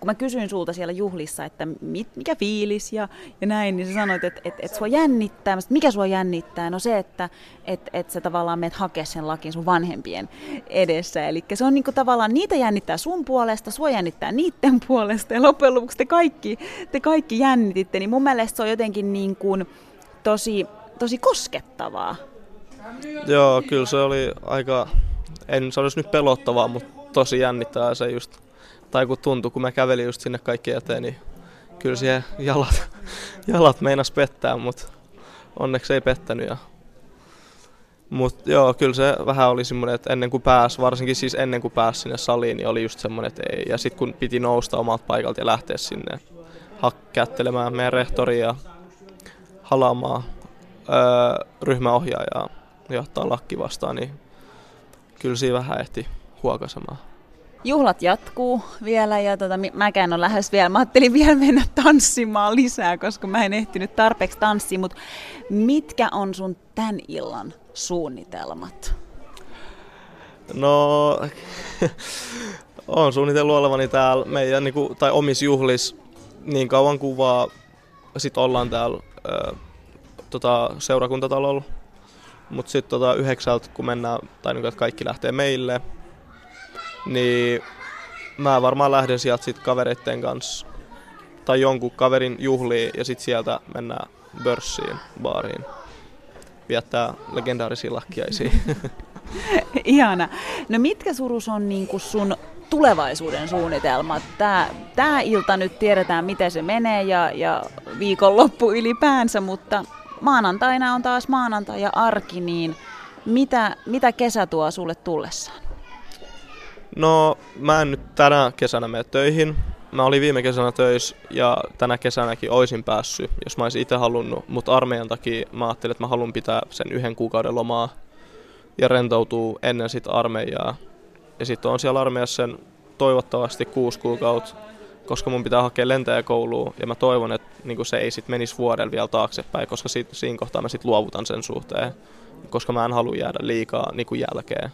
kun mä kysyin sulta siellä juhlissa, että mit, mikä fiilis ja, ja näin, niin sä sanoit, että että että sua jännittää. Sanoin, mikä sua jännittää? No se, että että että sä tavallaan meet hakea sen lakin sun vanhempien edessä. Eli se on niinku tavallaan, niitä jännittää sun puolesta, sua jännittää niiden puolesta ja loppujen lopuksi te kaikki, te kaikki jännititte. Niin mun mielestä se on jotenkin niin kuin tosi, tosi koskettavaa. Joo, kyllä se oli aika, en sanoisi nyt pelottavaa, mutta tosi jännittää se just, tai kun tuntui, kun mä kävelin just sinne kaikki eteen, niin kyllä siihen jalat, jalat meinas pettää, mutta onneksi ei pettänyt. Ja... Mutta joo, kyllä se vähän oli semmoinen, että ennen kuin pääsi, varsinkin siis ennen kuin pääsi sinne saliin, niin oli just semmoinen, että ei. Ja sitten kun piti nousta omalta paikalta ja lähteä sinne kättelemään meidän rehtoria ja halaamaan öö, ryhmäohjaajaa, johtaa lakki vastaan, niin kyllä siinä vähän ehti huokasemaan. Juhlat jatkuu vielä ja tota, mäkään on lähes vielä. Mä ajattelin vielä mennä tanssimaan lisää, koska mä en ehtinyt tarpeeksi tanssia, mutta mitkä on sun tämän illan suunnitelmat? No, on suunnitellut olevani täällä meidän niin kuin, tai omissa juhlis niin kauan kuin vaan sit ollaan täällä ö, tota, seurakuntatalolla mutta sitten tota yhdeksältä, kun mennään, tai niin, että kaikki lähtee meille, niin mä varmaan lähden sieltä sitten kavereiden kanssa tai jonkun kaverin juhliin ja sitten sieltä mennään börssiin, baariin viettää legendaarisia lakkiaisia. Ihana. No mitkä surus on niin sun tulevaisuuden suunnitelmat? Tää, tää ilta nyt tiedetään, miten se menee ja, ja viikonloppu ylipäänsä, mutta maanantaina on taas maanantai ja arki, niin mitä, mitä kesä tuo sulle tullessaan? No mä en nyt tänä kesänä mene töihin. Mä olin viime kesänä töissä ja tänä kesänäkin oisin päässyt, jos mä olisin itse halunnut, mutta armeijan takia mä ajattelin, että mä haluan pitää sen yhden kuukauden lomaa ja rentoutuu ennen sitä armeijaa. Ja sitten on siellä armeijassa sen toivottavasti kuusi kuukautta koska mun pitää hakea lentäjäkouluun ja mä toivon, että niin se ei sit menisi vuodella vielä taaksepäin, koska sit, siinä kohtaa mä sit luovutan sen suhteen, koska mä en halua jäädä liikaa niin kuin jälkeen.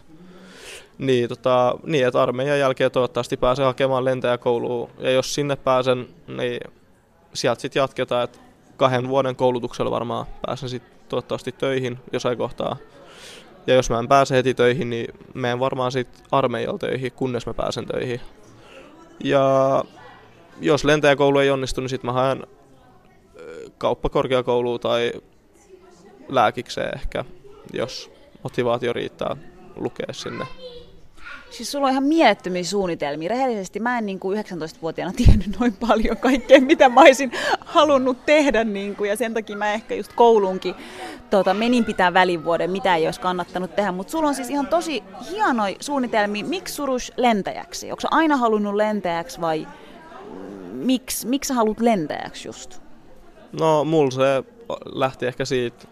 Niin, tota, niin, että armeijan jälkeen toivottavasti pääsen hakemaan lentäjäkouluun ja jos sinne pääsen, niin sieltä sitten jatketaan, että kahden vuoden koulutuksella varmaan pääsen sitten toivottavasti töihin jossain kohtaa. Ja jos mä en pääse heti töihin, niin menen varmaan sitten armeijalla töihin, kunnes mä pääsen töihin. Ja jos lentäjäkoulu ei onnistu, niin sitten mä haen kauppakorkeakouluun tai lääkikseen ehkä, jos motivaatio riittää lukea sinne. Siis sulla on ihan mielettömiä suunnitelmia. Rehellisesti mä en niin kuin 19-vuotiaana tiennyt noin paljon kaikkea, mitä mä olisin halunnut tehdä. Niin kuin, ja sen takia mä ehkä just koulunkin tota, menin pitää välivuoden, mitä ei olisi kannattanut tehdä. Mutta sulla on siis ihan tosi hienoja suunnitelmia. Miksi surus lentäjäksi? Onko aina halunnut lentäjäksi vai miksi, miksi sä haluat lentäjäksi just? No, mulla se lähti ehkä siitä,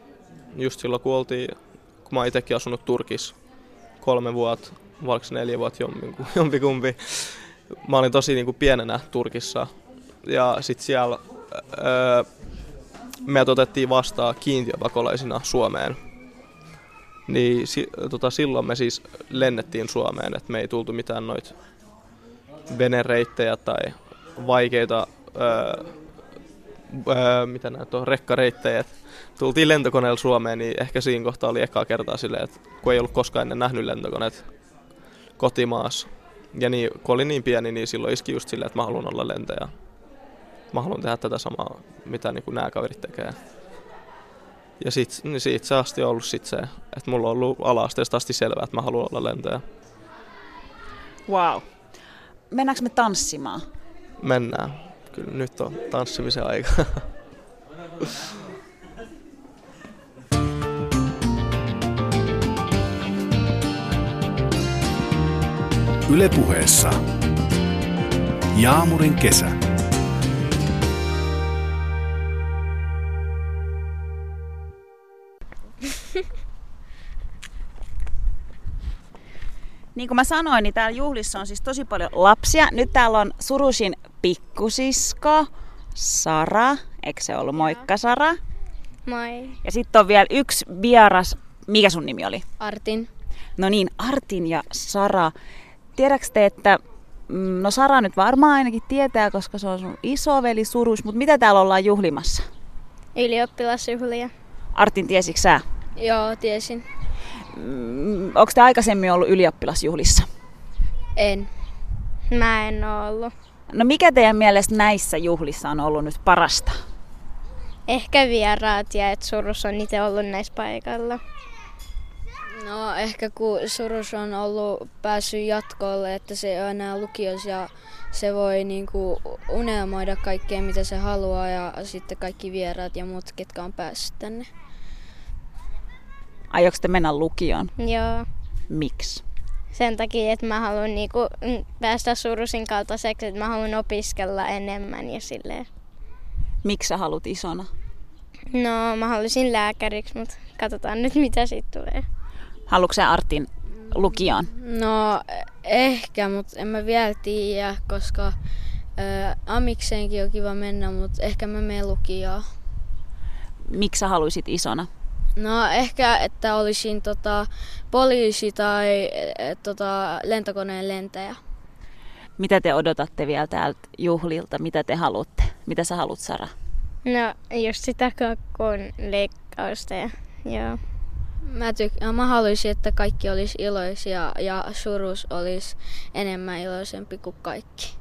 just silloin kun oltiin, kun mä itsekin asunut Turkissa kolme vuotta, vai oliko neljä vuotta jompikumpi. Mä olin tosi niin kuin pienenä Turkissa ja sitten siellä öö, meidät otettiin vastaan kiintiöpakolaisina Suomeen. Niin si, tota, silloin me siis lennettiin Suomeen, että me ei tultu mitään noita venereittejä tai vaikeita öö, öö, mitä näitä on, rekkareittejä. tultiin lentokoneella Suomeen, niin ehkä siinä kohtaa oli ekaa kertaa silleen, että kun ei ollut koskaan ennen nähnyt lentokoneet kotimaassa. Ja niin, kun oli niin pieni, niin silloin iski just silleen, että mä haluan olla lentäjä. Mä haluan tehdä tätä samaa, mitä niin kuin nämä kaverit tekee. Ja sit, niin siitä se asti on ollut sit se, että mulla on ollut ala-asteesta asti selvää, että mä haluan olla lentäjä. Wow. Mennäänkö me tanssimaan? Mennään. Kyllä nyt on tanssimisen aika. Ylepuheessa Jaamurin kesä. Niin kuin mä sanoin, niin täällä juhlissa on siis tosi paljon lapsia. Nyt täällä on Surusin pikkusisko, Sara. Eikö se ollut? Moikka Sara. Moi. Ja sitten on vielä yksi vieras. Mikä sun nimi oli? Artin. No niin, Artin ja Sara. Tiedätkö te, että mm, no Sara nyt varmaan ainakin tietää, koska se on sun isoveli Surus, mutta mitä täällä ollaan juhlimassa? Ylioppilasjuhlia. Artin, tiesitkö sä? Joo, tiesin. Mm, Onko te aikaisemmin ollut ylioppilasjuhlissa? En. Mä en oo ollut. No mikä teidän mielestä näissä juhlissa on ollut nyt parasta? Ehkä vieraat ja et Surus on itse ollut näissä paikalla. No ehkä kun Surus on ollut päässyt jatkolle, että se on enää lukios ja se voi niinku unelmoida kaikkea mitä se haluaa ja sitten kaikki vieraat ja muut, ketkä on päässyt tänne. Aioks te mennä lukioon? Joo. Miksi? Sen takia, että mä haluan niinku päästä Surusin kaltaiseksi, että mä haluan opiskella enemmän ja silleen. Miksi sä haluat isona? No, mä haluaisin lääkäriksi, mutta katsotaan nyt mitä siitä tulee. Haluatko sä Artin lukioon? No ehkä, mutta en mä vielä tiedä, koska ä, amikseenkin on kiva mennä, mutta ehkä mä menen lukioon. Miksi sä haluaisit isona? No ehkä, että olisin tota, poliisi tai e, tota, lentokoneen lentäjä. Mitä te odotatte vielä täältä juhlilta? Mitä te haluatte? Mitä sä haluat, Sara? No, just sitä kakkuun leikkausta ja joo. Mä, tyk- mä haluaisin, että kaikki olisi iloisia ja surus olisi enemmän iloisempi kuin kaikki.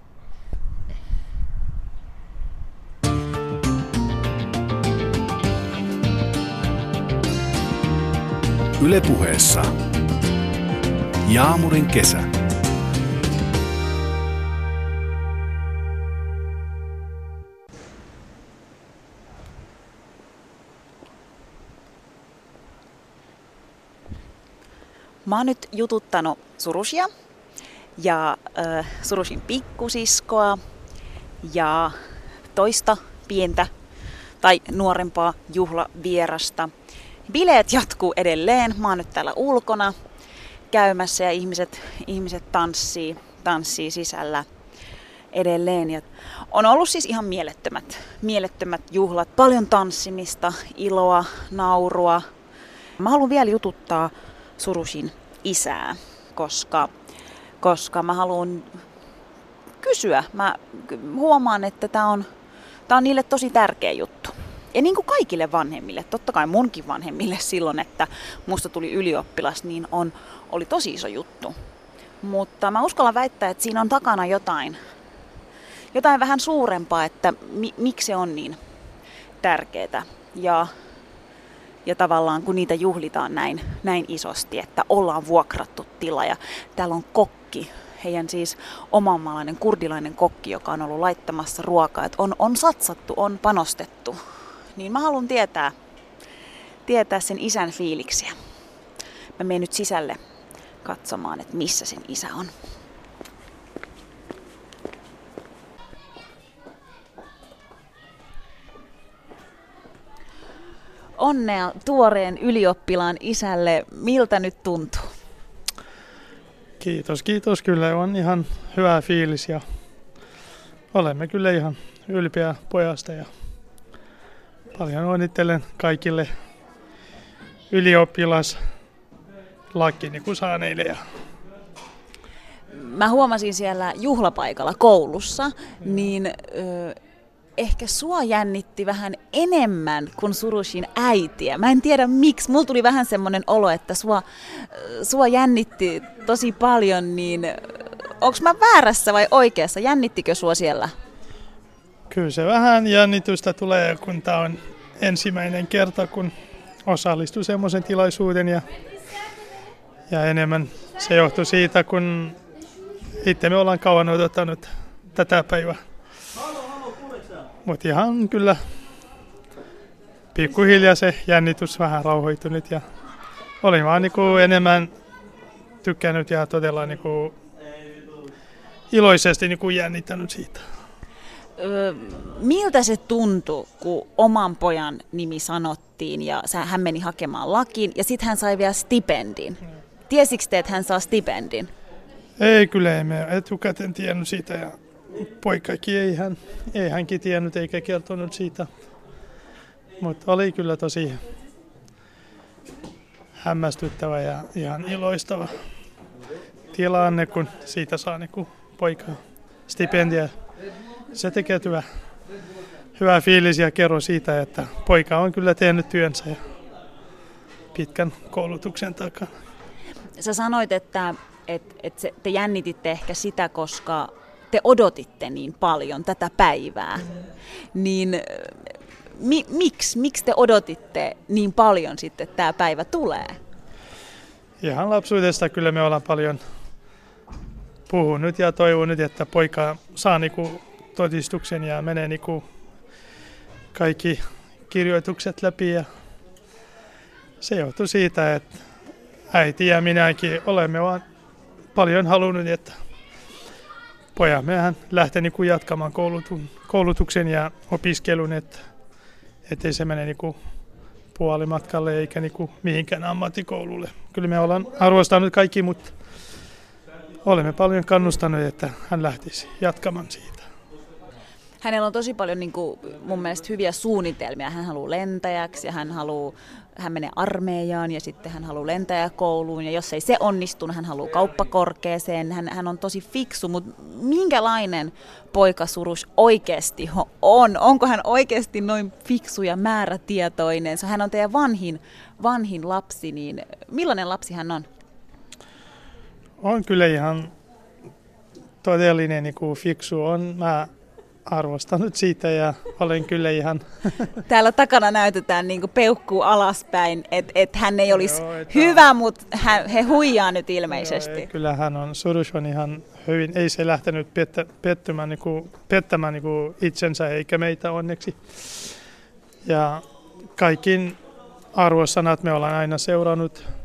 Ylepuheessa Jaamurin kesä. Mä oon nyt jututtanut Surusia ja äh, Surusin pikkusiskoa ja toista pientä tai nuorempaa juhlavierasta. Bileet jatkuu edelleen. Mä oon nyt täällä ulkona käymässä ja ihmiset, ihmiset tanssii, tanssii sisällä edelleen. Ja on ollut siis ihan mielettömät, mielettömät juhlat. Paljon tanssimista, iloa, naurua. Mä haluan vielä jututtaa Surusin isää, koska, koska mä haluan kysyä. Mä huomaan, että tämä on, tää on niille tosi tärkeä juttu. Ja niin kuin kaikille vanhemmille, totta kai munkin vanhemmille silloin, että musta tuli ylioppilas, niin on, oli tosi iso juttu. Mutta mä uskallan väittää, että siinä on takana jotain, jotain vähän suurempaa, että mi, miksi se on niin tärkeää. Ja, ja tavallaan kun niitä juhlitaan näin, näin isosti, että ollaan vuokrattu tila ja täällä on kokki, heidän siis omanmaalainen kurdilainen kokki, joka on ollut laittamassa ruokaa, että on, on satsattu, on panostettu niin mä haluan tietää, tietää sen isän fiiliksiä. Mä menen nyt sisälle katsomaan, että missä sen isä on. Onnea tuoreen ylioppilaan isälle. Miltä nyt tuntuu? Kiitos, kiitos. Kyllä on ihan hyvä fiilis ja olemme kyllä ihan ylpeä pojasta ja paljon onnittelen kaikille ylioppilas lakini kun saaneille ja Mä huomasin siellä juhlapaikalla koulussa, niin ö, ehkä sua jännitti vähän enemmän kuin Surushin äitiä. Mä en tiedä miksi. Mulla tuli vähän semmoinen olo, että sua, sua jännitti tosi paljon, niin onko mä väärässä vai oikeassa? Jännittikö sua siellä? Kyllä se vähän jännitystä tulee, kun tämä on ensimmäinen kerta, kun osallistuu semmoisen tilaisuuden ja, ja enemmän se johtuu siitä, kun itse me ollaan kauan odottanut tätä päivää. Mutta ihan kyllä pikkuhiljaa se jännitys vähän rauhoitunut ja olin vaan niinku enemmän tykkännyt ja todella niinku iloisesti niinku jännittänyt siitä. Miltä se tuntui, kun oman pojan nimi sanottiin ja hän meni hakemaan lakin ja sitten hän sai vielä stipendin? Tiesikö te, että hän saa stipendin? Ei kyllä, emme etukäteen tiennyt siitä ja poikakin ei, hän, ei hänkin tiennyt eikä kertonut siitä. Mutta oli kyllä tosi hämmästyttävä ja ihan iloistava tilanne, kun siitä saa niin poika stipendia. Se tekee hyvä, hyvä fiilis ja kerro siitä, että poika on kyllä tehnyt työnsä ja pitkän koulutuksen takana. Sä sanoit, että, että, että te jännititte ehkä sitä, koska te odotitte niin paljon tätä päivää, niin mi, miksi, miksi te odotitte niin paljon sitten, että tämä päivä tulee? Ihan lapsuudesta kyllä me ollaan paljon puhunut ja toivonut, että poika saa niinku todistuksen ja menee niinku kaikki kirjoitukset läpi. Ja se johtuu siitä, että äiti ja minäkin olemme vaan paljon halunnut, että pojamme lähtee niin kuin jatkamaan koulutun, koulutuksen ja opiskelun, että ettei se mene niin puolimatkalle eikä niin kuin mihinkään ammattikoululle. Kyllä me ollaan arvostanut kaikki, mutta olemme paljon kannustaneet, että hän lähtisi jatkamaan siitä. Hänellä on tosi paljon niin kuin, mun mielestä hyviä suunnitelmia. Hän haluaa lentäjäksi ja hän haluaa hän menee armeijaan ja sitten hän haluaa lentäjäkouluun ja jos ei se onnistu, niin hän haluaa kauppakorkeeseen. Hän, hän on tosi fiksu, mutta minkälainen poika Surus oikeasti on? Onko hän oikeasti noin fiksu ja määrätietoinen? Hän on teidän vanhin, vanhin lapsi, niin millainen lapsi hän on? On kyllä ihan todellinen niin kuin fiksu. On. Mä arvostanut siitä ja olen kyllä ihan... Täällä takana näytetään niin peukkuu alaspäin, että et hän ei olisi Joo, hyvä, mutta hän, he huijaa nyt ilmeisesti. Joo, kyllä hän on, Surus on ihan hyvin, ei se lähtenyt pettä, pettämään, niin kuin, pettämään niin kuin itsensä eikä meitä onneksi. Ja kaikin arvosanat me ollaan aina seurannut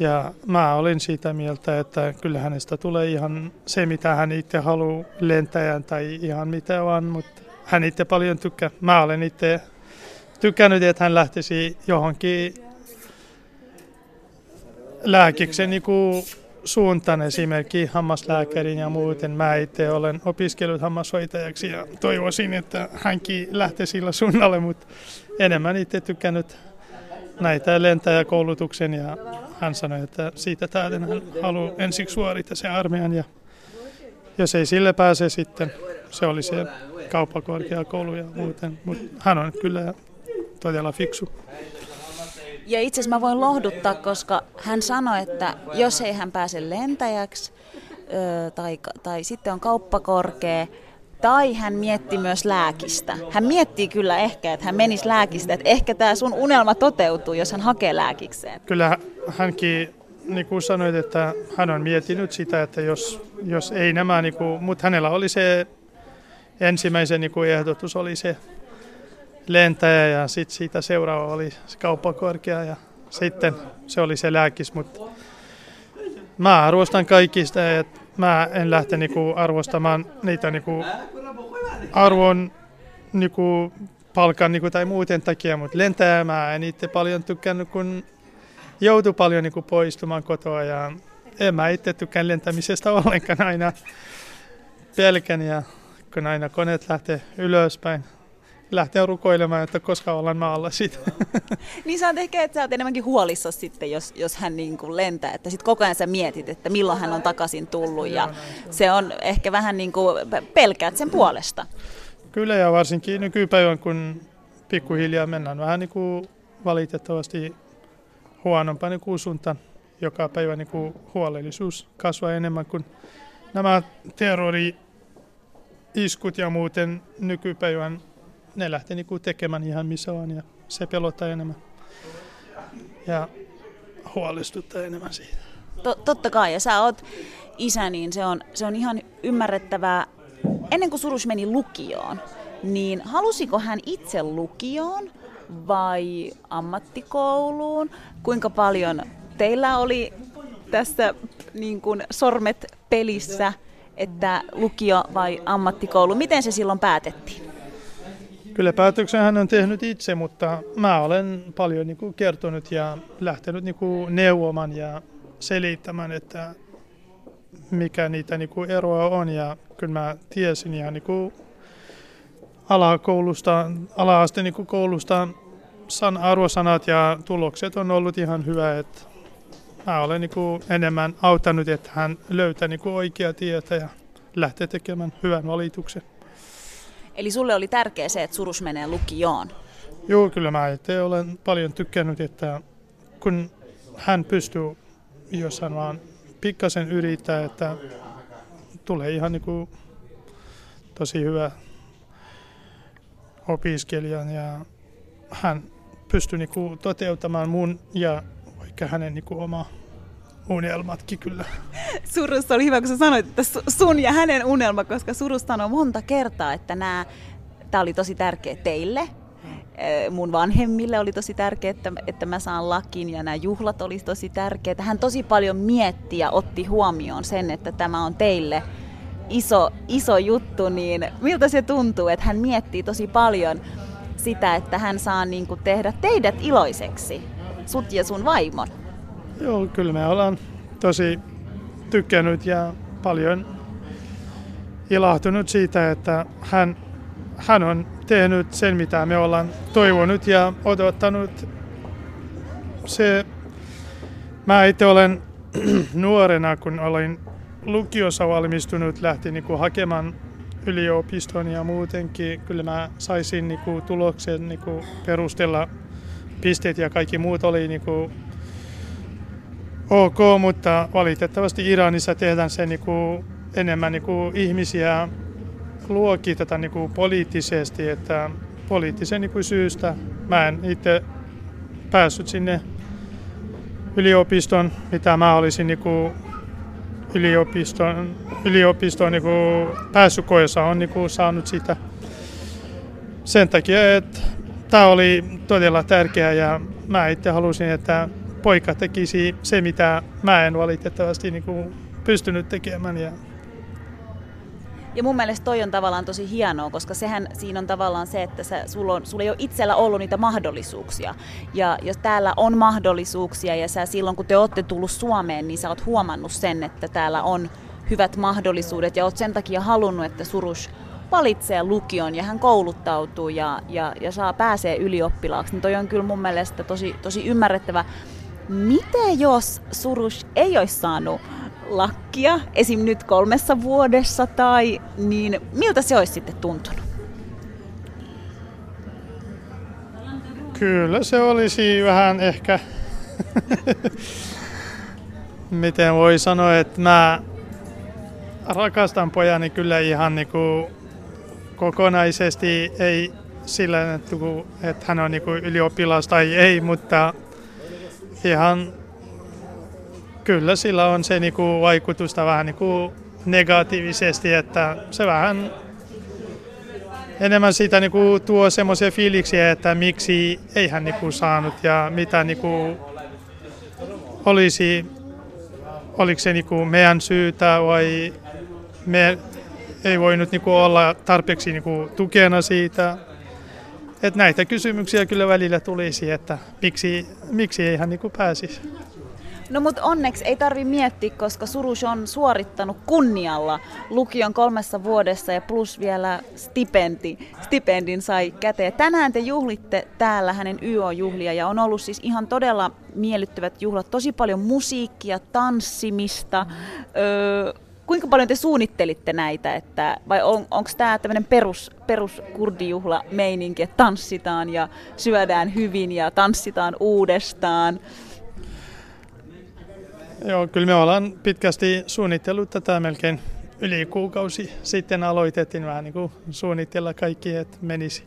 ja mä olin siitä mieltä, että kyllä hänestä tulee ihan se, mitä hän itse haluaa lentäjän tai ihan mitä vaan, mutta hän itse paljon tykkää. Mä olen itse tykännyt, että hän lähtisi johonkin lääkiksen niin suuntaan, esimerkiksi hammaslääkärin ja muuten. Mä itse olen opiskellut hammashoitajaksi ja toivoisin, että hänkin lähtee sillä suunnalle, mutta enemmän itse tykännyt näitä lentäjäkoulutuksen ja hän sanoi, että siitä täyden hän haluaa ensiksi suorittaa se armeijan ja jos ei sille pääse sitten, se oli se kauppakorkeakoulu ja muuten, mutta hän on kyllä todella fiksu. Ja itse asiassa mä voin lohduttaa, koska hän sanoi, että jos ei hän pääse lentäjäksi tai, tai sitten on kauppakorkea, tai hän mietti myös lääkistä. Hän miettii kyllä ehkä, että hän menisi lääkistä, että ehkä tämä sun unelma toteutuu, jos hän hakee lääkikseen. Kyllä hänkin niin kuin sanoit, että hän on miettinyt sitä, että jos, jos ei nämä, niin kuin, mutta hänellä oli se ensimmäisen niin kuin ehdotus oli se lentäjä ja sitten siitä seuraava oli se kauppakorkea ja sitten se oli se lääkis, mutta mä arvostan kaikista, että mä en lähte niinku arvostamaan niitä niinku arvon niinku palkan niinku tai muuten takia, mutta lentäjää mä en itse paljon tykkännyt, kun joutui paljon niinku poistumaan kotoa ja en mä itse tykkään lentämisestä ollenkaan aina pelkän ja kun aina koneet lähtee ylöspäin, lähtee rukoilemaan, että koska ollaan maalla siitä. niin sä oot ehkä, että sä oot enemmänkin huolissa sitten, jos, jos hän niin kuin lentää, että sitten koko ajan sä mietit, että milloin hän on takaisin tullut ja se on ehkä vähän niin kuin pelkäät sen puolesta. Kyllä ja varsinkin nykypäivän, kun pikkuhiljaa mennään vähän niin kuin valitettavasti huonompaan niin suuntaan. Joka päivä niin kuin huolellisuus kasvaa enemmän kuin nämä terrori-iskut ja muuten nykypäivän ne lähtee niin kuin tekemään ihan missä vaan ja se pelottaa enemmän ja huolestuttaa enemmän siitä. Totta kai, ja sä oot isä, niin se on, se on ihan ymmärrettävää. Ennen kuin Surus meni lukioon, niin halusiko hän itse lukioon vai ammattikouluun? Kuinka paljon teillä oli tässä niin kuin sormet pelissä, että lukio vai ammattikoulu? Miten se silloin päätettiin? Kyllä päätöksen hän on tehnyt itse, mutta mä olen paljon niin kuin kertonut ja lähtenyt niin kuin neuvomaan ja selittämään, että mikä niitä niin kuin eroa on. Ja kyllä mä tiesin ihan niin kuin alakoulusta, ala-asteen niin koulusta san, arvosanat ja tulokset on ollut ihan hyvä, että mä olen niin kuin enemmän auttanut, että hän löytää niin kuin oikea tietä ja lähtee tekemään hyvän valituksen. Eli sulle oli tärkeää se, että Surus menee lukioon? Joo, kyllä mä itse olen paljon tykkännyt, että kun hän pystyy jossain vaan pikkasen yrittää, että tulee ihan niin kuin tosi hyvä opiskelijan ja hän pystyy niin kuin toteuttamaan mun ja vaikka hänen niin kuin oma unelmatkin kyllä. Surusta oli hyvä, kun sä sanoit, että sun ja hänen unelma, koska Surusta sanoi monta kertaa, että nämä, tämä oli tosi tärkeä teille, mun vanhemmille oli tosi tärkeää, että, että mä saan lakin ja nämä juhlat oli tosi tärkeitä. Hän tosi paljon mietti ja otti huomioon sen, että tämä on teille iso, iso juttu, niin miltä se tuntuu, että hän miettii tosi paljon sitä, että hän saa niin kuin tehdä teidät iloiseksi, sut ja sun vaimon? Joo, kyllä me ollaan tosi tykkännyt ja paljon ilahtunut siitä, että hän, hän on tehnyt sen, mitä me ollaan toivonut ja odottanut. Se, mä itse olen nuorena, kun olin lukiossa valmistunut, lähti niin hakemaan yliopiston ja muutenkin. Kyllä mä saisin niin kuin, tuloksen niin kuin, perustella pisteet ja kaikki muut oli niin kuin, ok, mutta valitettavasti Iranissa tehdään se niin kuin, enemmän niin kuin, ihmisiä luokiteta niin kuin, poliittisesti, että poliittisen niin kuin, syystä. Mä en itse päässyt sinne yliopiston, mitä mä olisin niin kuin, yliopiston, yliopiston niin pääsykoessa on niin kuin saanut sitä sen takia, että tämä oli todella tärkeää ja mä itse halusin, että poika tekisi se, mitä mä en valitettavasti niin kuin pystynyt tekemään. Ja ja mun mielestä toi on tavallaan tosi hienoa, koska sehän siinä on tavallaan se, että sä, sulla, on, sulla ei ole itsellä ollut niitä mahdollisuuksia. Ja jos täällä on mahdollisuuksia ja sä silloin kun te olette tullut Suomeen, niin sä oot huomannut sen, että täällä on hyvät mahdollisuudet ja oot sen takia halunnut, että Surus valitsee lukion ja hän kouluttautuu ja, ja, ja saa pääsee ylioppilaaksi, niin toi on kyllä mun mielestä tosi, tosi ymmärrettävä. Miten jos Surus ei olisi saanut lakkia, esim. nyt kolmessa vuodessa, tai niin miltä se olisi sitten tuntunut? Kyllä se olisi vähän ehkä, miten voi sanoa, että mä rakastan pojani kyllä ihan niin kuin kokonaisesti, ei sillä, että hän on niin kuin ylioppilas tai ei, mutta ihan kyllä sillä on se niinku vaikutusta vähän niinku negatiivisesti, että se vähän enemmän siitä niinku tuo semmoisia fiiliksiä, että miksi ei hän niinku saanut ja mitä niinku olisi, oliko se niinku meidän syytä vai me ei voinut niinku olla tarpeeksi niinku tukena siitä. Et näitä kysymyksiä kyllä välillä tulisi, että miksi, miksi ei hän niinku pääsisi. No mutta onneksi ei tarvi miettiä, koska Surush on suorittanut kunnialla lukion kolmessa vuodessa ja plus vielä stipendi, stipendin sai käteen. Tänään te juhlitte täällä hänen YO-juhlia ja on ollut siis ihan todella miellyttävät juhlat. Tosi paljon musiikkia, tanssimista. Öö, kuinka paljon te suunnittelitte näitä, että, vai on, onko tämä tämmöinen perus, perus kurdijuhla meininki, että tanssitaan ja syödään hyvin ja tanssitaan uudestaan? Joo, kyllä me ollaan pitkästi suunnitellut tätä melkein yli kuukausi sitten aloitettiin vähän niin kuin suunnitella kaikki, että menisi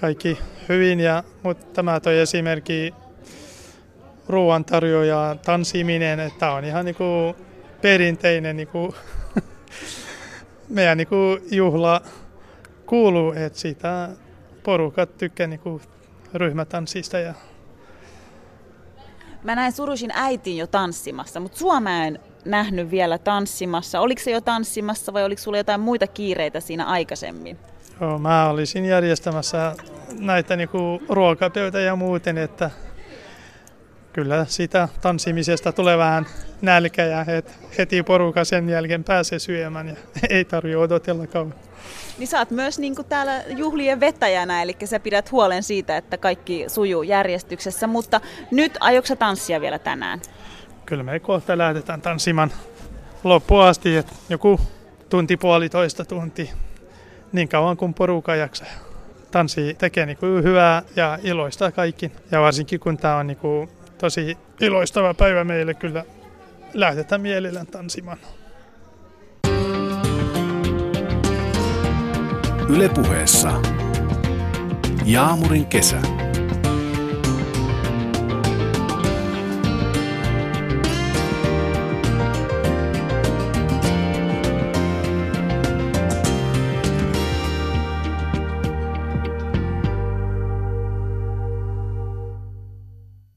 kaikki hyvin. Ja, mutta tämä toi esimerkki ruoantarjoaja tanssiminen, että on ihan niin kuin perinteinen niin kuin meidän niin kuin juhla kuuluu, että siitä porukat tykkää niin kuin ryhmätanssista ja Mä näin Surushin äitin jo tanssimassa, mutta sua mä en nähnyt vielä tanssimassa. Oliko se jo tanssimassa vai oliko sulla jotain muita kiireitä siinä aikaisemmin? Joo, mä olisin järjestämässä näitä niinku ruokapöytä ja muuten, että kyllä sitä tanssimisesta tulee vähän nälkä ja heti poruka sen jälkeen pääsee syömään ja ei tarvitse odotella kauan. Niin sä oot myös niin kuin täällä juhlien vetäjänä, eli sä pidät huolen siitä, että kaikki sujuu järjestyksessä, mutta nyt aiotko tanssia vielä tänään? Kyllä me kohta lähdetään tanssimaan loppuun asti, että joku tunti puolitoista tunti, niin kauan kuin poruka jaksaa. Tanssi tekee niin kuin hyvää ja iloista kaikki. Ja varsinkin kun tämä on niin kuin tosi iloistava päivä meille, kyllä lähdetään mielellään tanssimaan. Ylepuheessa Jaamurin kesä.